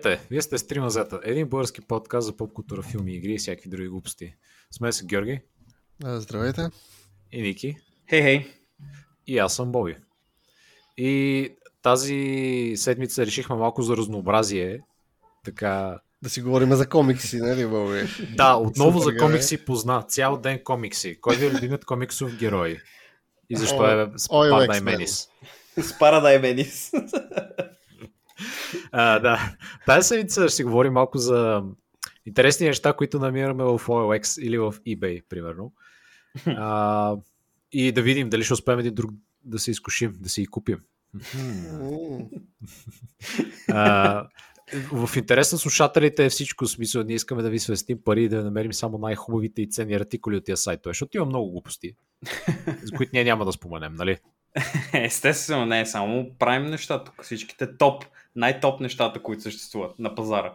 Здравейте! Вие сте Стрима Зета, един български подкаст за поп-култура, филми, игри и всякакви други глупости. С мен са Георги Здравейте. и Ники Хей, хей. и аз съм Боби. И тази седмица решихме малко за разнообразие. Така, Да си говорим за комикси, нали, Боби? да, отново за Супер, комикси позна. Цял ден комикси. Кой ви е любимият комиксов герой? И защо е X-Men. Менис? Спара дай Менис. А, да. Тази седмица ще си говорим малко за интересни неща, които намираме в OLX или в eBay, примерно. А, и да видим дали ще успеем един друг да се изкушим, да си ги купим. А, в интерес на слушателите е всичко. В смисъл, ние искаме да ви свестим пари и да намерим само най-хубавите и ценни артикули от тия сайтове, защото има много глупости, за които ние няма да споменем, нали? Естествено, не, само правим неща тук. Всичките топ, най-топ нещата, които съществуват на пазара.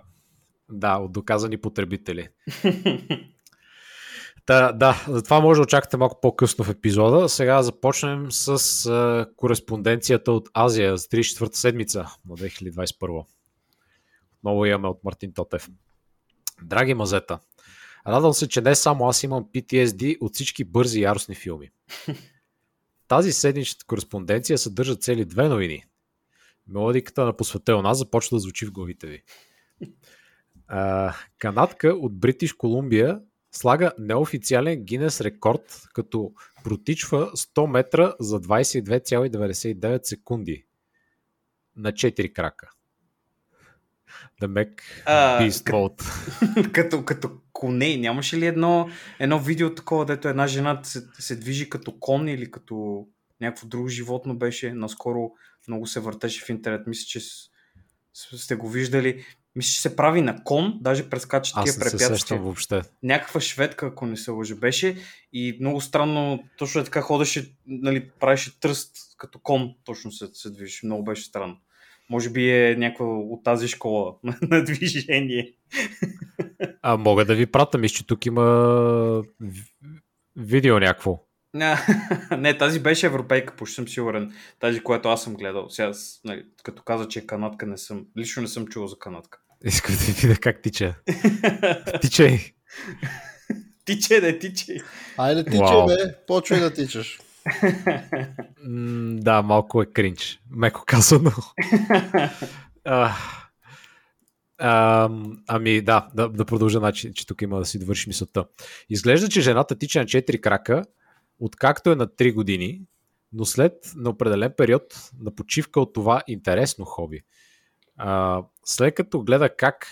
Да, от доказани потребители. Та, да, това може да очаквате малко по-късно в епизода. Сега започнем с а, кореспонденцията от Азия за 34-та седмица на 2021. Отново имаме от Мартин Тотев. Драги мазета, радвам се, че не само аз имам PTSD от всички бързи и яростни филми. Тази седмичната кореспонденция съдържа цели две новини. Мелодиката на посвета у нас започва да звучи в главите ви. А, канадка от Бритиш Колумбия слага неофициален Гинес рекорд, като протичва 100 метра за 22,99 секунди на 4 крака. The Mac А, Beast кът- Mode. като, като коне. Нямаше ли едно, едно видео такова, дето една жена се, се движи като кон или като някакво друго животно беше? Наскоро много се въртеше в интернет. Мисля, че сте го виждали. Мисля, че се прави на кон, даже прескача Аз се препятствия. сещам въобще. някаква шведка, ако не се лъжа, беше и много странно, точно е така ходеше, нали, правеше тръст като кон, точно се, се движеше, много беше странно. Може би е някаква от тази школа на, движение. А мога да ви пратя, мисля, че тук има ви- видео някакво. Не, не, тази беше европейка, почти съм сигурен. Тази, която аз съм гледал. Сега, нали, като каза, че е канадка, не съм, лично не съм чувал за канадка. Искам да видя как тича. Тичай! тиче, не тиче. Айде тичай, бе. Почвай да тичаш. М, да, малко е кринч. Меко казано. а, а, ами да, да, да продължа начин, че тук има да си довърши мисълта. Изглежда, че жената тича на 4 крака, откакто е на 3 години, но след на определен период на почивка от това интересно хоби. А, след като гледа как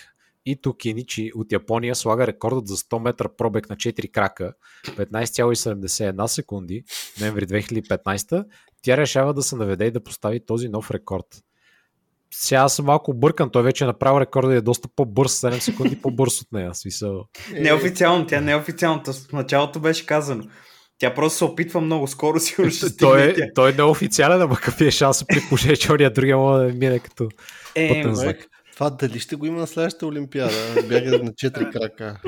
Ито Киничи от Япония слага рекордът за 100 метра пробег на 4 крака 15,71 секунди ноември 2015, тя решава да се наведе и да постави този нов рекорд. Сега съм малко объркан, той вече е направил рекорда и е доста по-бърз, 7 секунди по-бърз от нея. Смисъл. Неофициално, тя неофициално, в началото беше казано. Тя просто се опитва много скоро, сигурно ще стигне той, тя. е, той е официален, ама какъв е шанс при положение, че ония другия може да мине като Е, пътен знак. Това дали ще го има на следващата Олимпиада? Бягане на 4 крака.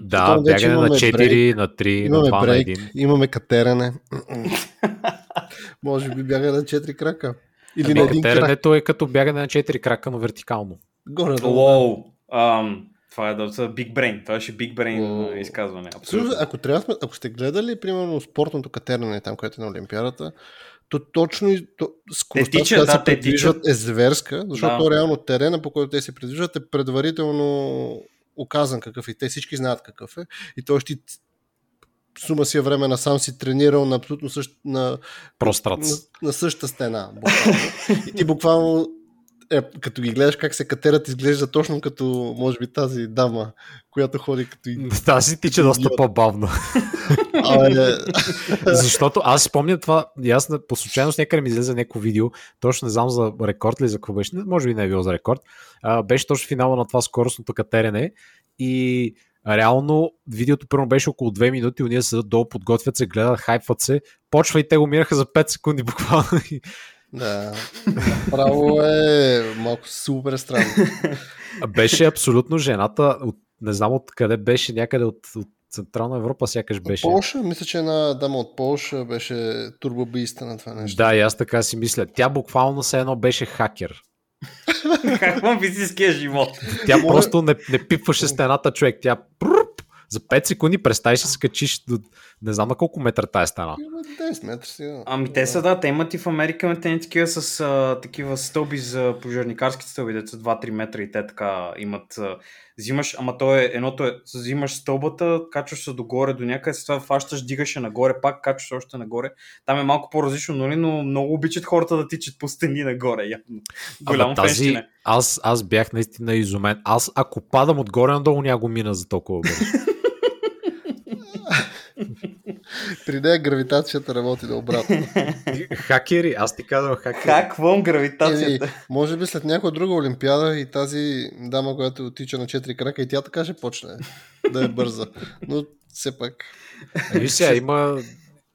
Да, бягане на имаме 4, брейк, на 3, на Имаме 2, на 1. имаме катерене. Може би бягане на 4 крака. Или на Ами, един крак. катеренето е като бягане на 4 крака, но вертикално. Горе Уоу. Ам, това е да са Big Brain. Това беше Big Brain Уоу. а, изказване. Абсолютно. ако, трябва, ако сте гледали, примерно, спортното катерене, там, което е на Олимпиадата, то точно то, скоростта, която да, се те придвижват е зверска, защото Да. реално терена, по който те се придвижват, е предварително оказан какъв е. Те всички знаят какъв е. И той ще сума си време насам си тренирал на абсолютно същ, на, Прострац. на, на същата стена. Буквално. и ти буквално е, като ги гледаш как се катерят, изглежда точно като, може би, тази дама, която ходи като. Тази тича доста по-бавно. Абе, Защото аз си спомня това, и аз по случайност някъде ми излезе някакво видео, точно не знам за рекорд ли за какво беше, не, може би не е било за рекорд, а, беше точно финала на това скоростното катерене и реално видеото първо беше около 2 минути, уния седат долу, подготвят се, гледат, хайпват се, почва и те го минаха за 5 секунди буквално. Да, право е малко супер странно. беше абсолютно жената, от, не знам от къде беше, някъде от, от Централна Европа сякаш беше. Полша, мисля, че една дама от Полша беше турбобийста на това нещо. Да, и аз така си мисля. Тя буквално се едно беше хакер. Как вам физическия живот? Тя просто не, не пипваше стената, човек. Тя пруп, за 5 секунди представи се качиш до... Не знам на колко метра тая стена. Има 10 метра сега. Ами те са, да, те имат и в Америка, ме те не такива с а, такива стълби за пожарникарски стълби, деца 2-3 метра и те така имат. А, взимаш, ама то е, едното е, взимаш стълбата, качваш се догоре до някъде, след това фащаш, дигаш я нагоре, пак качваш се още нагоре. Там е малко по-различно, нали, но много обичат хората да тичат по стени нагоре, явно. Голямо Ама тази, фенщина. аз, аз бях наистина изумен. Аз ако падам отгоре надолу, няма го мина за толкова бързо. При нея гравитацията работи на обратно. хакери, аз ти казвам хакери. Хаквам гравитацията. Еми, може би след някоя друга олимпиада и тази дама, която отича на 4 крака, и тя така ще почне да е бърза. Но все пак. Виж сега, има,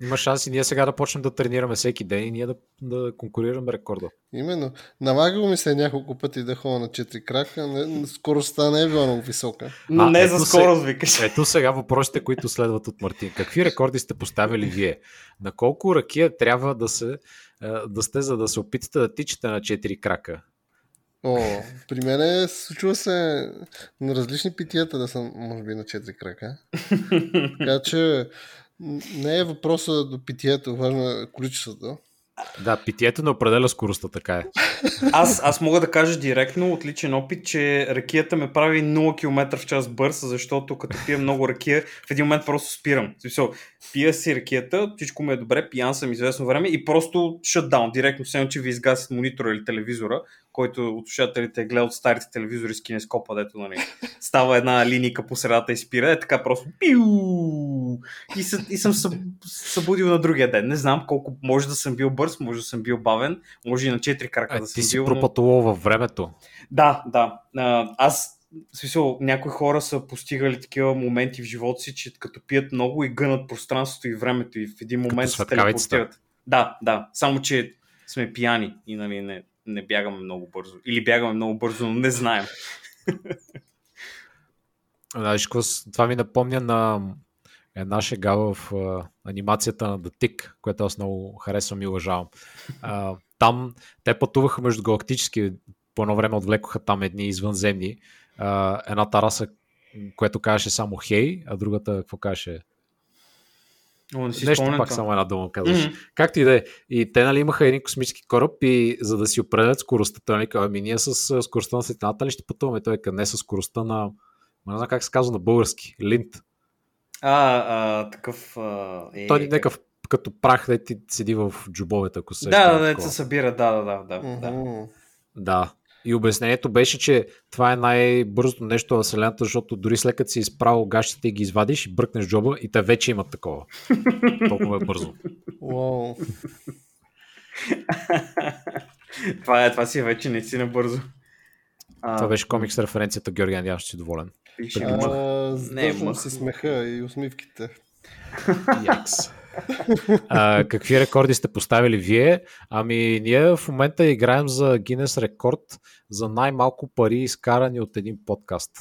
има шанс и ние сега да почнем да тренираме всеки ден и ние да, да конкурираме рекорда. Именно. Налагало ми се няколко пъти да ходя на 4 крака. Не, скоростта не е била много висока. Но А, не за се- скорост, викаш. Ето сега въпросите, които следват от Мартин. Какви рекорди сте поставили вие? На колко ракия трябва да, се, е, да сте, за да се опитате да тичате на 4 крака? О, при мен е, случва се на различни питията да съм, може би, на 4 крака. Така че не е въпроса до питието, важно е количеството. Да, питието не определя скоростта, така е. Аз, аз мога да кажа директно от личен опит, че ракията ме прави 0 км в час бърз, защото като пия много ракия, в един момент просто спирам. Смисъл, пия си ракията, всичко ми е добре, пиян съм известно време и просто шатдаун, директно, все че ви изгасят монитора или телевизора, който от слушателите е гледал от старите телевизори с кинескопа, дето нали, става една линийка по средата и спира, е така просто пиу! И, съ, и съм съб, събудил на другия ден. Не знам колко, може да съм бил бърз, може да съм бил бавен, може и на 4 крака А, да съм ти си бил. но- пропътувал във времето. да, да. Аз, в смисъл, някои хора са постигали такива моменти в живота си, че като пият много и гънат пространството и времето и в един момент се телепортират. Да, да. Само, че сме пияни и нали, не, не бягаме много бързо. Или бягаме много бързо, но не знаем. Знаеш, това ми напомня на една шега в а, анимацията на The Tick, която аз много харесвам и уважавам. А, там те пътуваха междугалактически, по едно време отвлекоха там едни извънземни. А, едната раса, което казваше само хей, а другата какво казваше? О, не си Нещо пак това. само една дума казваше. Мгм. Както и да е. И те нали имаха един космически кораб и за да си определят скоростта, той нали казва, ами ние с скоростта на светлината ли ще пътуваме? Той е не с скоростта на не знам как се казва на български. Линт. А, а, такъв... А, е, Той е как- някакъв като прах, да ти седи в джобовете, ако се Да, да, да, се събира, да, да, да, да. Мгм. Да. И обяснението беше, че това е най-бързото нещо в Вселената, защото дори след като си изправил гащите и ги извадиш и бръкнеш джоба и те вече имат такова. Толкова е бързо. Уау. това, е, това си е вече наистина бързо. А, Това беше комикс референцията, Георги, надявам се, че си доволен. пише. А, Не, си смеха и усмивките. Якс. А, какви рекорди сте поставили вие? Ами, ние в момента играем за Гинес рекорд за най-малко пари изкарани от един подкаст.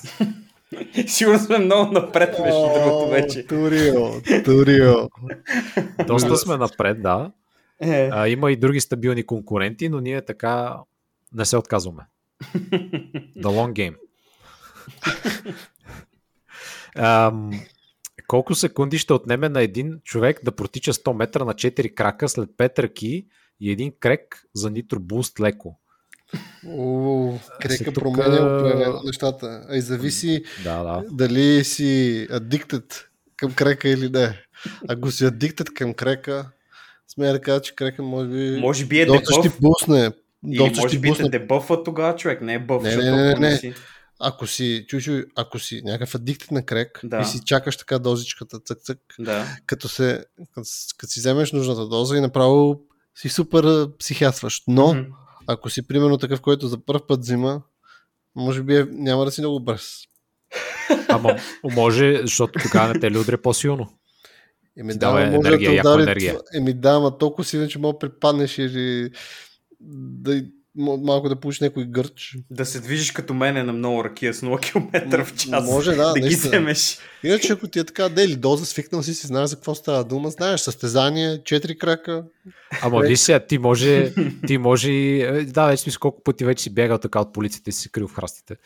Сигурно сме много напред, между другото вече. Турио, Турио. Доста сме напред, да. Е. А, има и други стабилни конкуренти, но ние така не се отказваме. The long game. Ам, колко секунди ще отнеме на един човек да протича 100 метра на 4 крака след 5 ръки и един крек за нитробуст леко? Уу, Крека тук- променя нещата. А и зависи Да, да. дали си аддиктът към крека или не. Ако си аддиктът към крека, смея да кажа, че крека може би Може би е доста ще дебъф. пусне. Или Доста може ще би те пусне. дебъфа тогава човек, не е бъф, Не, не, не не. си... Ако си, чуй, ако си някакъв аддиктът на крек Да. и си чакаш така дозичката цък-цък, Да. като, се, като, като си вземеш нужната доза и направо си супер а, психясващ. Но, Мгм. ако си примерно такъв, който за първ път взима, може би е, няма да си много бърз. Ама може, защото тогава не те ли удря по-силно. Еми да, може енергия, да удари. енергия. Еми да, ама толкова силен, че мога да припаднеш или да малко да получиш някой гърч. Да се движиш като мене на много ракия с 0 км в час. Може, да, да ги вземеш. Иначе ако ти е така, дели доза, свикнал си, си знаеш за какво става дума, знаеш, състезание, четири крака. Ама виж сега, ти може, ти може, и- е, да, вече смисъл колко пъти вече си бягал така от полицията и си крил в храстите.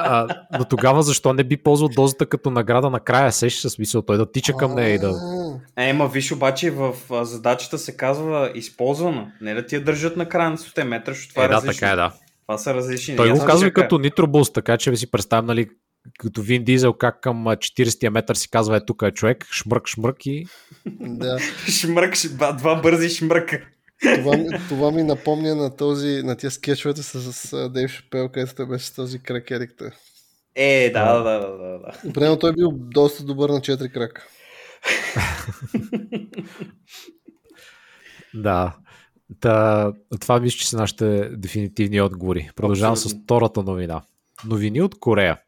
А, но тогава защо не би ползвал дозата като награда накрая? Сеш с смисъл той да тича към нея и да... Е, ма виж обаче в задачата се казва използвана. Не да ти я държат на края на 100 метра, защото това е, Е, да, различно. така е, да. Това са различни. Той го казва като нитробус, така че ви си представям, нали, като Вин Дизел, как към а, 40-тия метър си казва, е тук е човек, шмрък, шмрък и... да. Шмрък, два бързи шмръка. Това, ми- това ми напомня на този, на тия скетчовете с, с Дейв Шапел, където той беше с този кракерикта. Е, да, да, да, да, да. Примерно той бил доста добър на четири крака. Да. Та, това мисля, че са нашите дефинитивни отговори. Продължавам Абсолютно. с втората новина. Новини от Корея.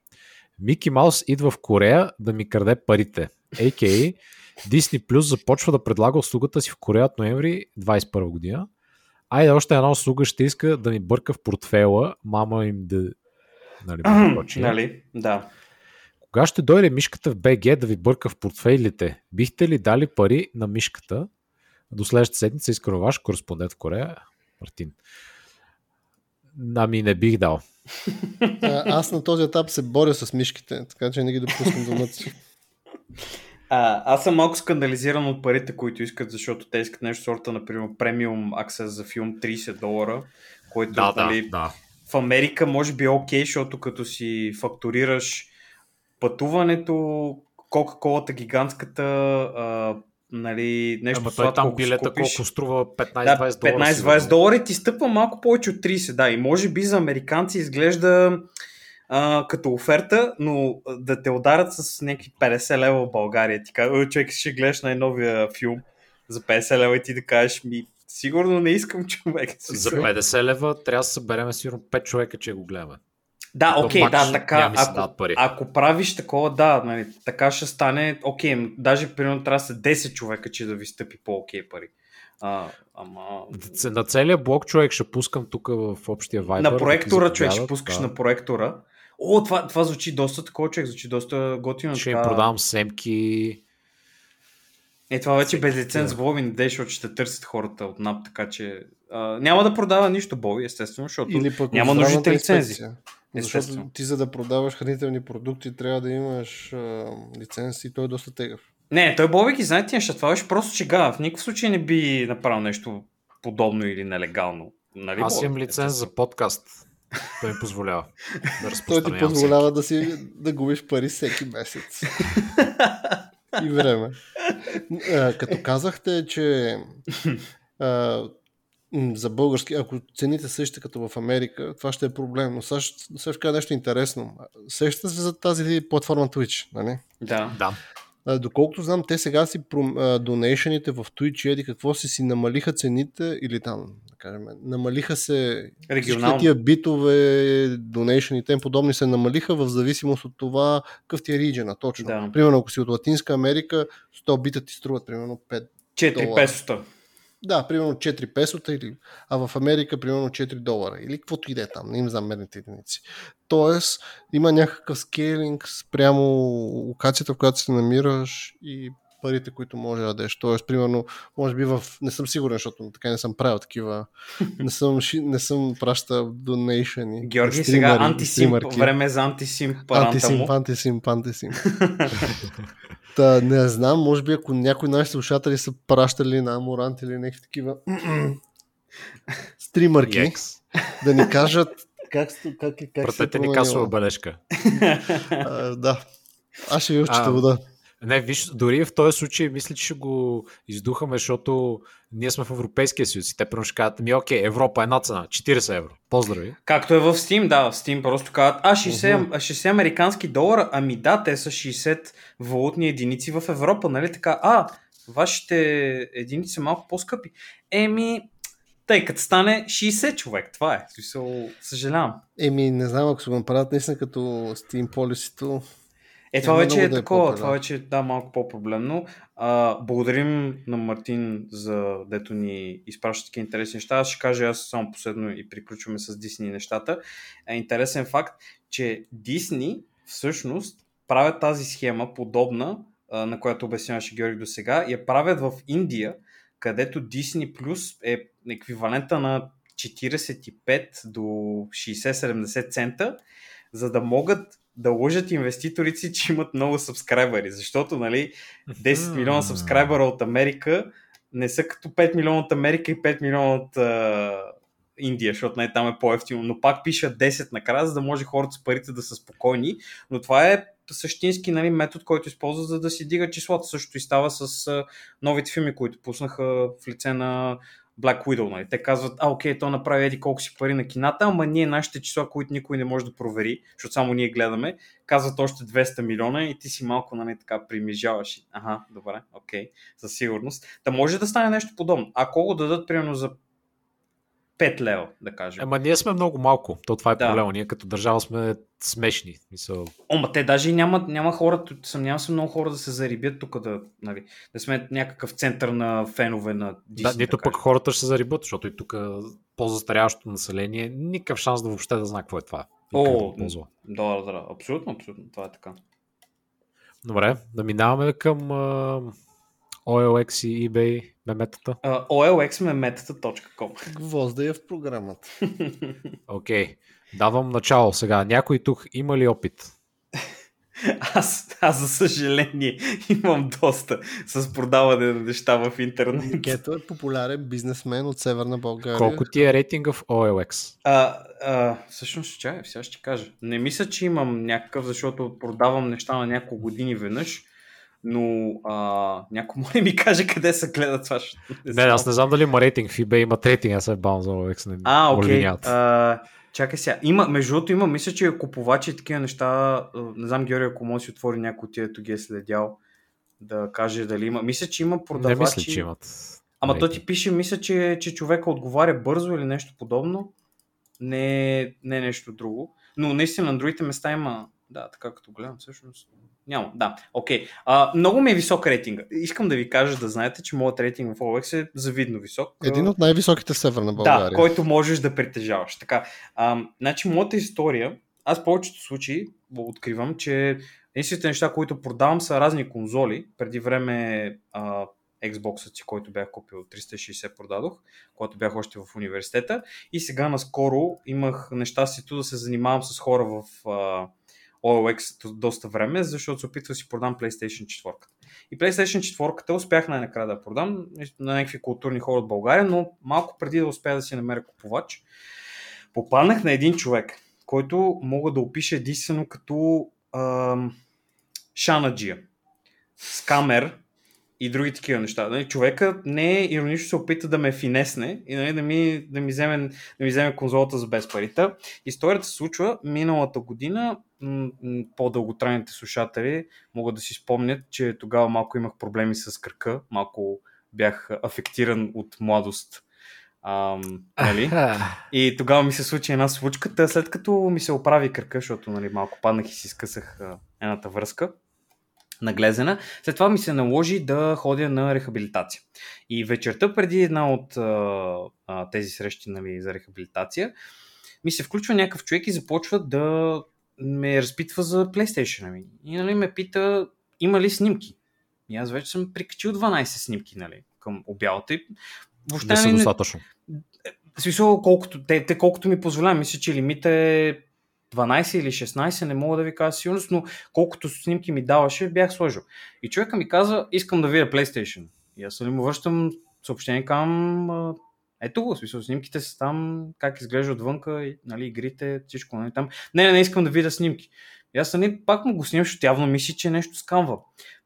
Мики Маус идва в Корея да ми краде парите. A.K.A. Disney Plus започва да предлага услугата си в Корея от ноември 21 година. Айде, още една услуга ще иска да ми бърка в портфела. Мама им да... Нали, нали? Да. Кога ще дойде мишката в БГ да ви бърка в портфейлите? Бихте ли дали пари на мишката? До следващата седмица искрено ваш кореспондент в Корея, Мартин. Ами не бих дал. А, аз на този етап се боря с мишките, така че не ги допускам до си. А, аз съм малко скандализиран от парите, които искат, защото те искат нещо сорта, например, премиум аксес за филм 30 долара, който нали, да. в Америка може би е окей, защото като си фактурираш пътуването, Кока-колата гигантската, а, нали, нещо Ама сладко, там билета купиш. колко струва 15-20 Да, долара. 15-20 сигурно. долара ти стъпва малко повече от 30, да. И може би за американци изглежда а, като оферта, но да те ударят с някакви 50 лева в България. Ти казва, човек, ще гледаш най-новия филм за 50 лева и ти да кажеш ми, сигурно не искам човек. За 50 лева трябва да съберем сигурно 5 човека, че го гледаме. Да, То окей, пак да, така. Ако, пари. ако правиш такова, да, нали, така ще стане, окей, м, даже примерно трябва да са 10 човека, че да ви стъпи по-окей пари. А, ама... На целия блок човек ще пускам тук в общия Viber. на проектора, човек, ще пускаш да. на проектора. О, това, това звучи доста такова, човек, звучи доста готино. Ще им така. продавам семки. Е, това вече без лиценз. Боби не дей, защото ще търсят хората от НАП, така че а, няма да продава нищо Боби, естествено, защото Или пък няма нужните лицензи. Естествено. Защото ти за да продаваш хранителни продукти трябва да имаш а, лиценз и той е доста тегъв. Не, той Боби ги знае тия неща, това беше просто чега. В никакъв случай не би направил нещо подобно или нелегално. Нали, Аз имам лиценз за подкаст. Той ми позволява да Той ти разпространявам позволява да си да губиш пари всеки месец. и време. А, като казахте, че а, за български, ако цените същите като в Америка, това ще е проблем. Но сега ще кажа нещо интересно. Сещате се за тази платформа Twitch, нали? Да. всеки. Да. А, доколкото знам, те сега си донейшените в Twitch и еди какво си си намалиха цените или там, да кажем, намалиха се Регионално. тия битове, донейшените им подобни се намалиха в зависимост от това какъв ти е региона, точно. Да. Примерно, ако си от Латинска Америка, 100 бита ти струват примерно 5 4 долара. песота. Да, примерно 4 песота, или, а в Америка примерно 4 долара. Или каквото иде там, не им знам мерните единици. Тоест, има някакъв скейлинг спрямо локацията, в която се намираш и парите, които може да дадеш. Тоест, примерно, може би в... Не съм сигурен, защото така не съм правил такива. Не съм, не съм пращал донейшени. Георги, сега антисимп, време е за антисимп Антисимп, антисимп, антисимп. Та, не знам, може би ако някои наши слушатели са пращали на Амурант или някакви такива стримърки, Екс. да ни кажат как, сте- как, е- как се Пратете ни касова бележка. А, Да. Аз ще ви учета А, вода. Не, виж, дори в този случай мисля, че ще го издухаме, защото ние сме в Европейския съюз и те прямо ще кажат, ми окей, Европа една цена, 40 евро. Поздрави. Както е в Steam, да, в Steam просто казват, а 60, а 60 американски долара, ами да, те са 60 валутни единици в Европа, нали така? А, вашите единици са малко по-скъпи. Еми, тъй като стане 60 човек, това е. Съжалявам. Еми, не знам, ако се го направят наистина като Steam Policy-то. Е, това Няма вече е да е такова, това вече е да, малко по-проблемно. А, благодарим на Мартин за дето ни изпраща такива интересни неща. Аз ще кажа аз само последно и приключваме с Дисни нещата. Е, интересен факт, че Дисни всъщност правят тази схема подобна, а, на която обясняваше Георги до сега, я правят в Индия, където Disney Plus е еквивалента на 45 до 60-70 цента, за да могат да лъжат инвеститорите си, че имат много сабскрайбъри. Защото, нали, 10 милиона сабскрайбъра от Америка не са като 5 милиона от Америка и 5 милиона от а, Индия, защото най- там е по-ефтино. Но пак пиша 10 накрая, за да може хората с парите да са спокойни. Но това е същински нали, метод, който използва за да си дига числата. Същото и става с новите филми, които пуснаха в лице на Black Widow. Нали. Те казват, а окей, то направи еди колко си пари на кината, ама ние нашите числа, които никой не може да провери, защото само ние гледаме, казват още 200 милиона и ти си малко нали, така примижаваш. Ага, добре, окей, със сигурност. Та може да стане нещо подобно. Ако го дадат примерно за 5 лева, да кажем. Ема ние сме много малко. То това е Да. проблема. Ние като държава сме смешни. Мисъл, Ома те даже няма, няма хора, съмнявам се много хора да се зарибят тук да, нали, да сме някакъв център на фенове на Disney. да, нито да пък хората ще се зарибат, защото и тук по-застаряващото население никакъв шанс да въобще да знае какво е това. О, да, да, да, абсолютно, абсолютно, това е така. Добре, да минаваме към OLX и eBay меметата. Uh, olxmemetata.com Гвозда е в програмата. Окей, давам начало сега. Някой тук има ли опит? аз, аз, за съжаление, имам доста с продаване на неща в интернет. Никето е популярен бизнесмен от Северна България. Колко ти е рейтинга в OLX? А, а, всъщност, чай, сега ще кажа. Не мисля, че имам някакъв, защото продавам неща на няколко години веднъж, но а, някой може ми каже къде се гледа това. Не, знам. аз не знам дали има рейтинг в eBay, има рейтинг, аз се бавам за OLX. Не, А, окей. А, чакай сега. Има, между другото има, мисля, че купувачи и такива неща, не знам, Георги, ако може да си отвори някой от тия, ги е следял, да каже дали има. Мисля, че има продавачи. Не мисля, че имат. Ама рейтинг. ти пише, мисля, че, че човека отговаря бързо или нещо подобно. Не, не нещо друго. Но наистина на другите места има. Да, така като гледам, всъщност. Няма. Да, окей. А, много ми е висок рейтинга. Искам да ви кажа да знаете, че моят рейтинг в OLX е завидно висок. Един от най-високите в Северна България. Да, който можеш да притежаваш. Така, а, значи, моята история, аз в повечето случаи откривам, че единствените неща, които продавам са разни конзоли. Преди време а, Xbox си, който бях купил 360 продадох, когато бях още в университета. И сега наскоро имах неща си да се занимавам с хора в а, OLX доста време, защото се опитвах си продам PlayStation 4. И PlayStation 4 успях най-накрая да продам на някакви културни хора от България, но малко преди да успя да си намеря купувач, попаднах на един човек, който мога да опиша единствено като ам, шанаджия, скамер и други такива неща. Нали, човека не е иронично се опита да ме финесне и нали, да, ми, да, ми вземе, да ми вземе конзолата за без парите. Историята се случва миналата година. По-дълготрайните слушатели могат да си спомнят, че тогава малко имах проблеми с кръка, малко бях афектиран от младост. Ам, нали? Аха. И тогава ми се случи една случката, след като ми се оправи кръка, защото нали, малко паднах и си скъсах а, едната връзка на глезена. След това ми се наложи да ходя на рехабилитация. И вечерта преди една от а, а, тези срещи нали, за рехабилитация, ми се включва някакъв човек и започва да ме разпитва за PlayStation ми. И нали, ме пита, има ли снимки? И аз вече съм прикачил 12 снимки нали, към обялата и въобще Не са достатъчно. в смисъл, колкото, те, те колкото ми позволя, мисля, че лимит е 12 или 16, не мога да ви кажа сигурност, но колкото снимки ми даваше, бях сложил. И човека ми каза, искам да видя PlayStation. И аз нали му връщам съобщение към ето го, смисъл, снимките са там, как изглежда отвънка, нали, игрите, всичко, нали, там. Не, не, не искам да видя снимки. И аз нали, пак му го снимам, защото явно мисли, че нещо скамва.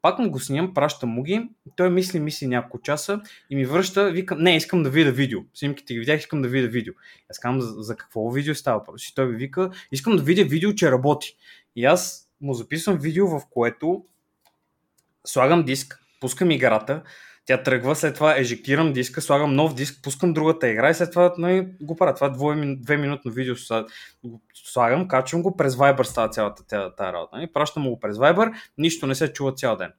Пак му го снимам, пращам му ги, той мисли, мисли няколко часа и ми връща, викам, не, искам да видя видео. Снимките ги видях, искам да видя видео. Аз казвам, за, за какво видео става въпрос? И той ми вика, искам да видя видео, че работи. И аз му записвам видео, в което слагам диск, пускам играта, Тя тръгва, след това ежектирам диска, слагам нов диск, пускам другата игра и след това нали, го правя. Това е две, две минутно видео. Слагам, качвам го през Viber става цялата тази работа. Нали? Пращам го през Viber, нищо не се чува цял ден.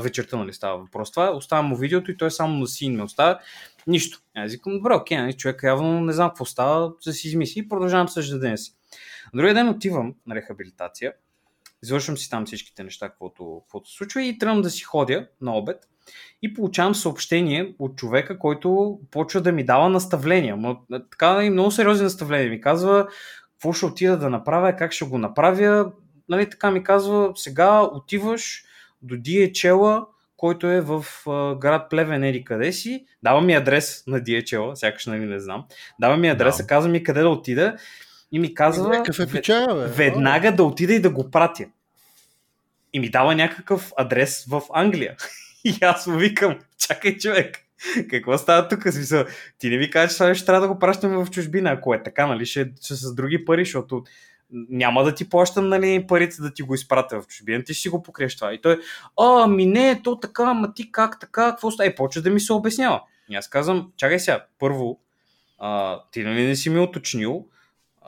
Вечерта, нали, става въпрос това. Оставям му видеото и той само на син ме оставя. Нищо. Аз викам, добре, окей, нали, човек явно не знам какво става, да си измисли и продължавам същия ден си. Другия ден отивам на рехабилитация, извършвам си там всичките неща, каквото, каквото случва и тръгвам да си ходя на обед и получавам съобщение от човека, който почва да ми дава наставления. Но, така и много сериозни наставления. Ми казва какво ще отида да направя, как ще го направя. Нали, така ми казва, сега отиваш до DHL, който е в а, град Плевен, еди къде си. Дава ми адрес на DHL, сякаш нали не знам. Дава ми адреса, да. казва ми къде да отида и ми казва е бе. веднага да отида и да го пратя. И ми дава някакъв адрес в Англия. И аз му викам, чакай човек, какво става тук? Смисъл, ти не ми кажеш, че ще трябва да го пращаме в чужбина, ако е така, нали, ще, ще с други пари, защото няма да ти плащам нали, парите да ти го изпратя в чужбина, ти ще си го покриеш това. И той, а, ми не, е то така, ама ти как така, какво става? И почва да ми се обяснява. И аз казвам, чакай сега, първо, а, ти нали не си ми уточнил,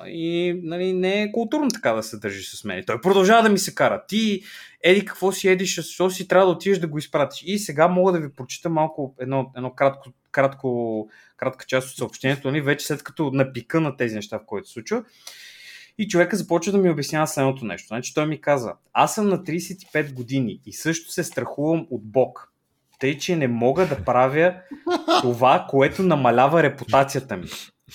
и нали, не е културно така да се държи с мен. Той продължава да ми се кара. Ти, еди, какво си едиш, защо си трябва да отидеш да го изпратиш. И сега мога да ви прочита малко едно, едно кратко, кратко, кратка част от съобщението, нали, вече след като напика на тези неща, в които се случва. И човека започва да ми обяснява следното нещо. Значи той ми каза, аз съм на 35 години и също се страхувам от Бог. Тъй, че не мога да правя това, което намалява репутацията ми.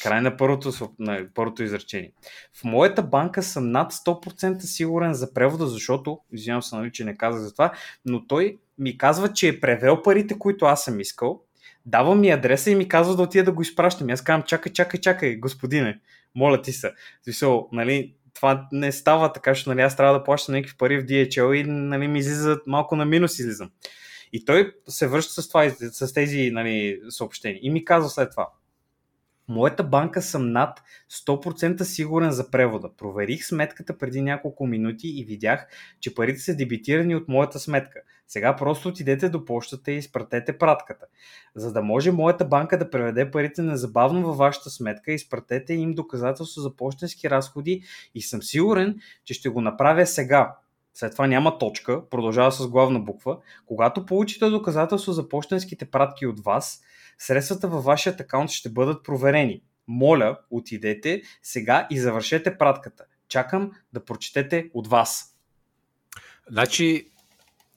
Край на първото, на първото изречение. В моята банка съм над 100% сигурен за превода, защото, извинявам се, нали, че не казах за това, но той ми казва, че е превел парите, които аз съм искал, дава ми адреса и ми казва да отида да го изпращам. аз казвам, чакай, чакай, чакай, господине, моля ти се. Смисъл, нали, това не става така, защото нали, аз трябва да плащам някакви пари в DHL и нали, ми излизат малко на минус излизам. И той се връща с, това, с тези нали, съобщения и ми казва след това, моята банка съм над 100% сигурен за превода. Проверих сметката преди няколко минути и видях, че парите са дебитирани от моята сметка. Сега просто отидете до почтата и изпратете пратката. За да може моята банка да преведе парите незабавно във вашата сметка, изпратете им доказателство за почтенски разходи и съм сигурен, че ще го направя сега. След това няма точка, продължава с главна буква. Когато получите доказателство за почтенските пратки от вас, средствата във вашия акаунт ще бъдат проверени. Моля, отидете сега и завършете пратката. Чакам да прочетете от вас. Значи,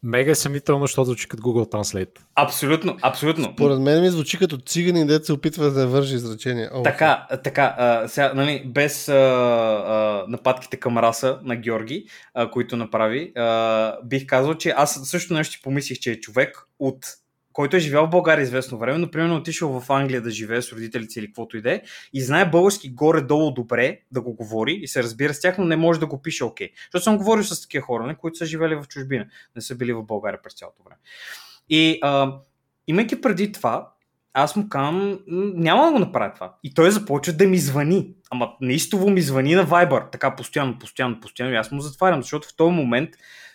мега е съмнително, защото звучи като Google Translate. Абсолютно, абсолютно. Поред мен ми звучи като циганин, дете се опитва да вържи изречение. О, така, така, а, сега, нали, без а, а, нападките към раса на Георги, а, които направи, а, бих казал, че аз също нещо помислих, че е човек от който е живял в България известно време, но примерно отишъл в Англия да живее с родителите или каквото и да е, и знае български горе-долу добре да го говори и се разбира с тях, но не може да го пише окей. Okay. Защото съм говорил с такива хора, не, които са живели в чужбина, не са били в България през цялото време. И а, имайки преди това, аз му казвам, няма да го направя това. И той започва да ми звъни. Ама неистово ми звъни на Viber. Така постоянно, постоянно, постоянно. И аз му затварям, защото в този момент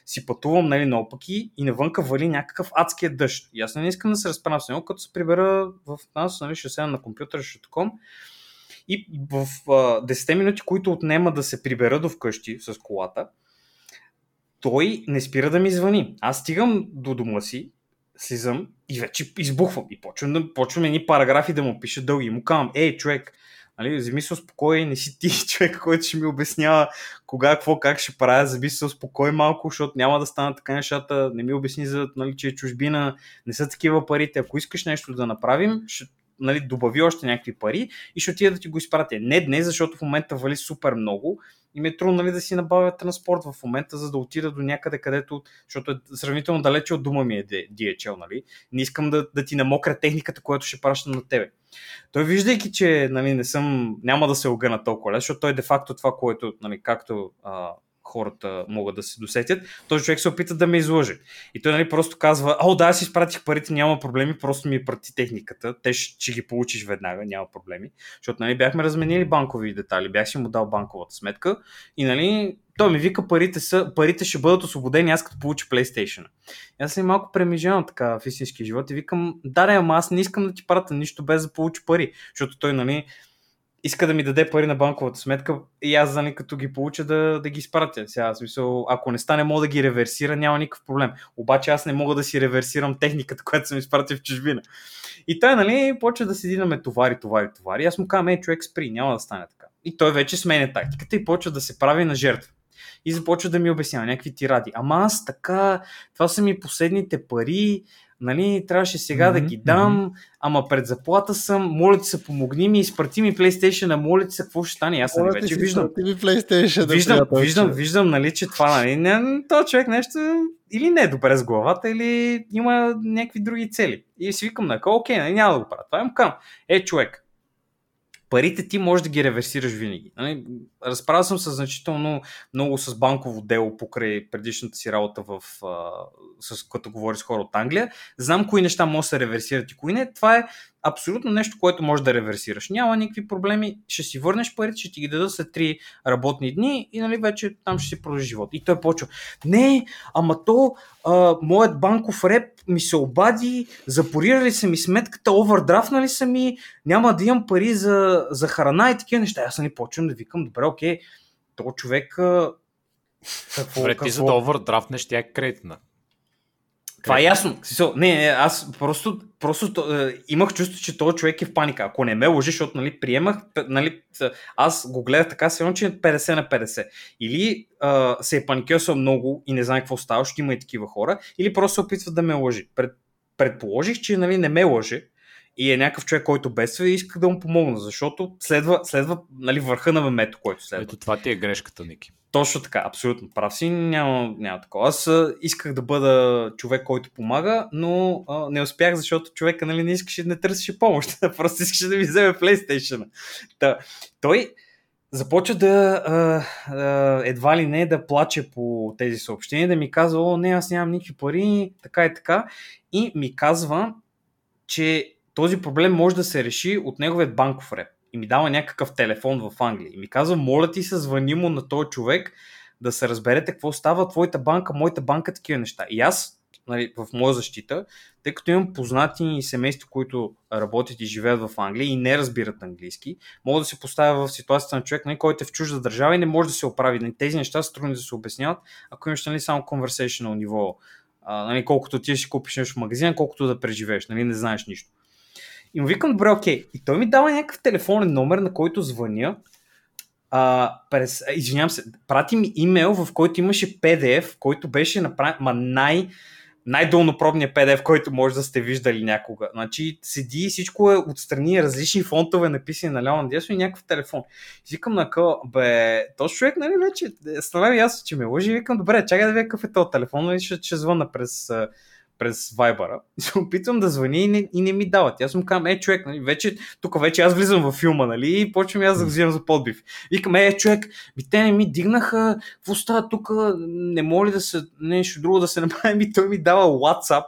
си пътувам нали, наопаки и навънка вали някакъв адския дъжд. И аз не искам да се разправя с него, като се прибера в нас, нали, ще седна на компютъра, ще таком. И в а, 10 минути, които отнема да се прибера до вкъщи с колата, той не спира да ми звъни. Аз стигам до дома си, слизам и вече избухвам. И почвам, да, почвам едни параграфи да му пиша дълги. И му казвам, ей, човек, Нали, вземи се успокой, не си ти човек, който ще ми обяснява кога, какво, как ще правя, заби се успокой малко, защото няма да станат така нещата, не ми обясни за нали, че е чужбина, не са такива парите. Ако искаш нещо да направим, ще нали, добави още някакви пари и ще отида да ти го изпратя. Не днес, защото в момента вали супер много и ми е трудно нали, да си набавя транспорт в момента, за да отида до някъде, където, защото е сравнително далече от дома ми е DHL, нали? Не искам да, да ти намокра техниката, която ще пращам на тебе. Той виждайки, че нали, не съм, няма да се огъна толкова защото той де-факто това, което, нали, както а, хората могат да се досетят, този човек се опита да ме излъже. И той нали, просто казва, о, да, аз изпратих парите, няма проблеми, просто ми прати техниката, те ще, ще ги получиш веднага, няма проблеми. Защото нали, бяхме разменили банкови детали, бях си му дал банковата сметка и нали, той ми вика, парите, са, парите ще бъдат освободени, аз като получа PlayStation. И аз съм малко премижавам така в истински живот и викам, да, да, ама аз не искам да ти пратя нищо без да получа пари, защото той, нали, иска да ми даде пари на банковата сметка и аз, нали, като ги получа да, да ги изпратя. Сега, смисъл, ако не стане, мога да ги реверсира, няма никакъв проблем. Обаче аз не мога да си реверсирам техниката, която съм изпратил в чужбина. И той, нали, почва да седи на ме товари, товари, товари. Аз му казвам, ей, човек, спри, няма да стане така. И той вече сменя тактиката и почва да се прави на жертва. И започва да ми обяснява някакви тиради. Ама аз така, това са ми последните пари, нали, трябваше сега mm-hmm, да ги дам, mm-hmm. ама пред заплата съм, моля ти се, помогни ми, изпрати ми PlayStation, моля ти се, какво ще стане? Аз нали, вече виждам. Ми PlayStation, да виждам, виждам, виждам, виждам, нали, че това, нали, не, то човек нещо или не е добре с главата, или има някакви други цели. И си викам, на окей, нали, няма да го правя. Това им кам. Е, човек, парите ти можеш да ги реверсираш винаги. Нали? Разправил съм се значително много с банково дело покрай предишната си работа, в, с, като говори с хора от Англия. Знам кои неща може да се реверсират и кои не. Това е абсолютно нещо, което може да реверсираш. Няма никакви проблеми, ще си върнеш парите, ще ти ги дадат след 3 работни дни и нали, вече там ще си продължи живот. И той почва, не, ама то, а, моят банков реп ми се обади, запорирали са ми сметката, овердрафнали са ми, няма да имам пари за, за храна и такива неща. Аз не нали, почвам да викам, добре, окей, то човек какво, Добре, ти за да овердрафнеш, тя е кредитна. Това е ясно. Не, не аз просто, просто е, имах чувство, че този човек е в паника. Ако не ме лъжи, защото нали, приемах, нали, аз го гледах така, се че е 50 на 50. Или а, се е паникьосал много и не знае какво става, ще има и такива хора, или просто се опитва да ме лъжи. Пред, предположих, че нали, не ме лъжи и е някакъв човек, който бедства и иска да му помогна, защото следва, следва нали, върха на мемето, който следва. Ето това ти е грешката, Ники. Точно така, абсолютно прав си, няма, няма такова. Аз исках да бъда човек, който помага, но а, не успях, защото човека нали, не искаше, не търсеше помощ, просто искаше да ми вземе PlayStation. Та, той започва да а, а, едва ли не да плаче по тези съобщения, да ми казва, о, не, аз нямам никакви пари, така и така. И ми казва, че този проблем може да се реши от неговият банков реп и ми дава някакъв телефон в Англия и ми казва, моля ти се, звъни му на този човек да се разберете какво става, твоята банка, моята банка, такива неща. И аз, нали, в моя защита, тъй като имам познати семейства, които работят и живеят в Англия и не разбират английски, мога да се поставя в ситуацията на човек, нали, който е в чужда държава и не може да се оправи. Нали, тези неща са трудни да се обясняват, ако имаш нали, само conversational ниво, а, нали, колкото ти си купиш нещо в магазина, колкото да преживееш, нали, не знаеш нищо. И му викам, добре, окей. И той ми дава някакъв телефонен номер, на който звъня. А, през, извинявам се, прати ми имейл, в който имаше PDF, който беше направен, ма най- най-долнопробният PDF, който може да сте виждали някога. Значи седи и всичко е отстрани, различни фонтове написани на ляво надясно и някакъв телефон. И викам на къл, бе, този човек, нали, вече, става ясно, че ме лъжи. Викам, добре, чакай да видя какъв е този телефон, нали, ще, ще звънна през през Viber и се опитвам да звъня и не, и не ми дават. Аз му казвам, е, човек, нали, вече, тук вече аз влизам във филма, нали, и почвам аз да взимам за подбив. Викам, е, човек, ми те не ми дигнаха, в уста тук, не моли да се, нещо друго да се направи, и той ми дава WhatsApp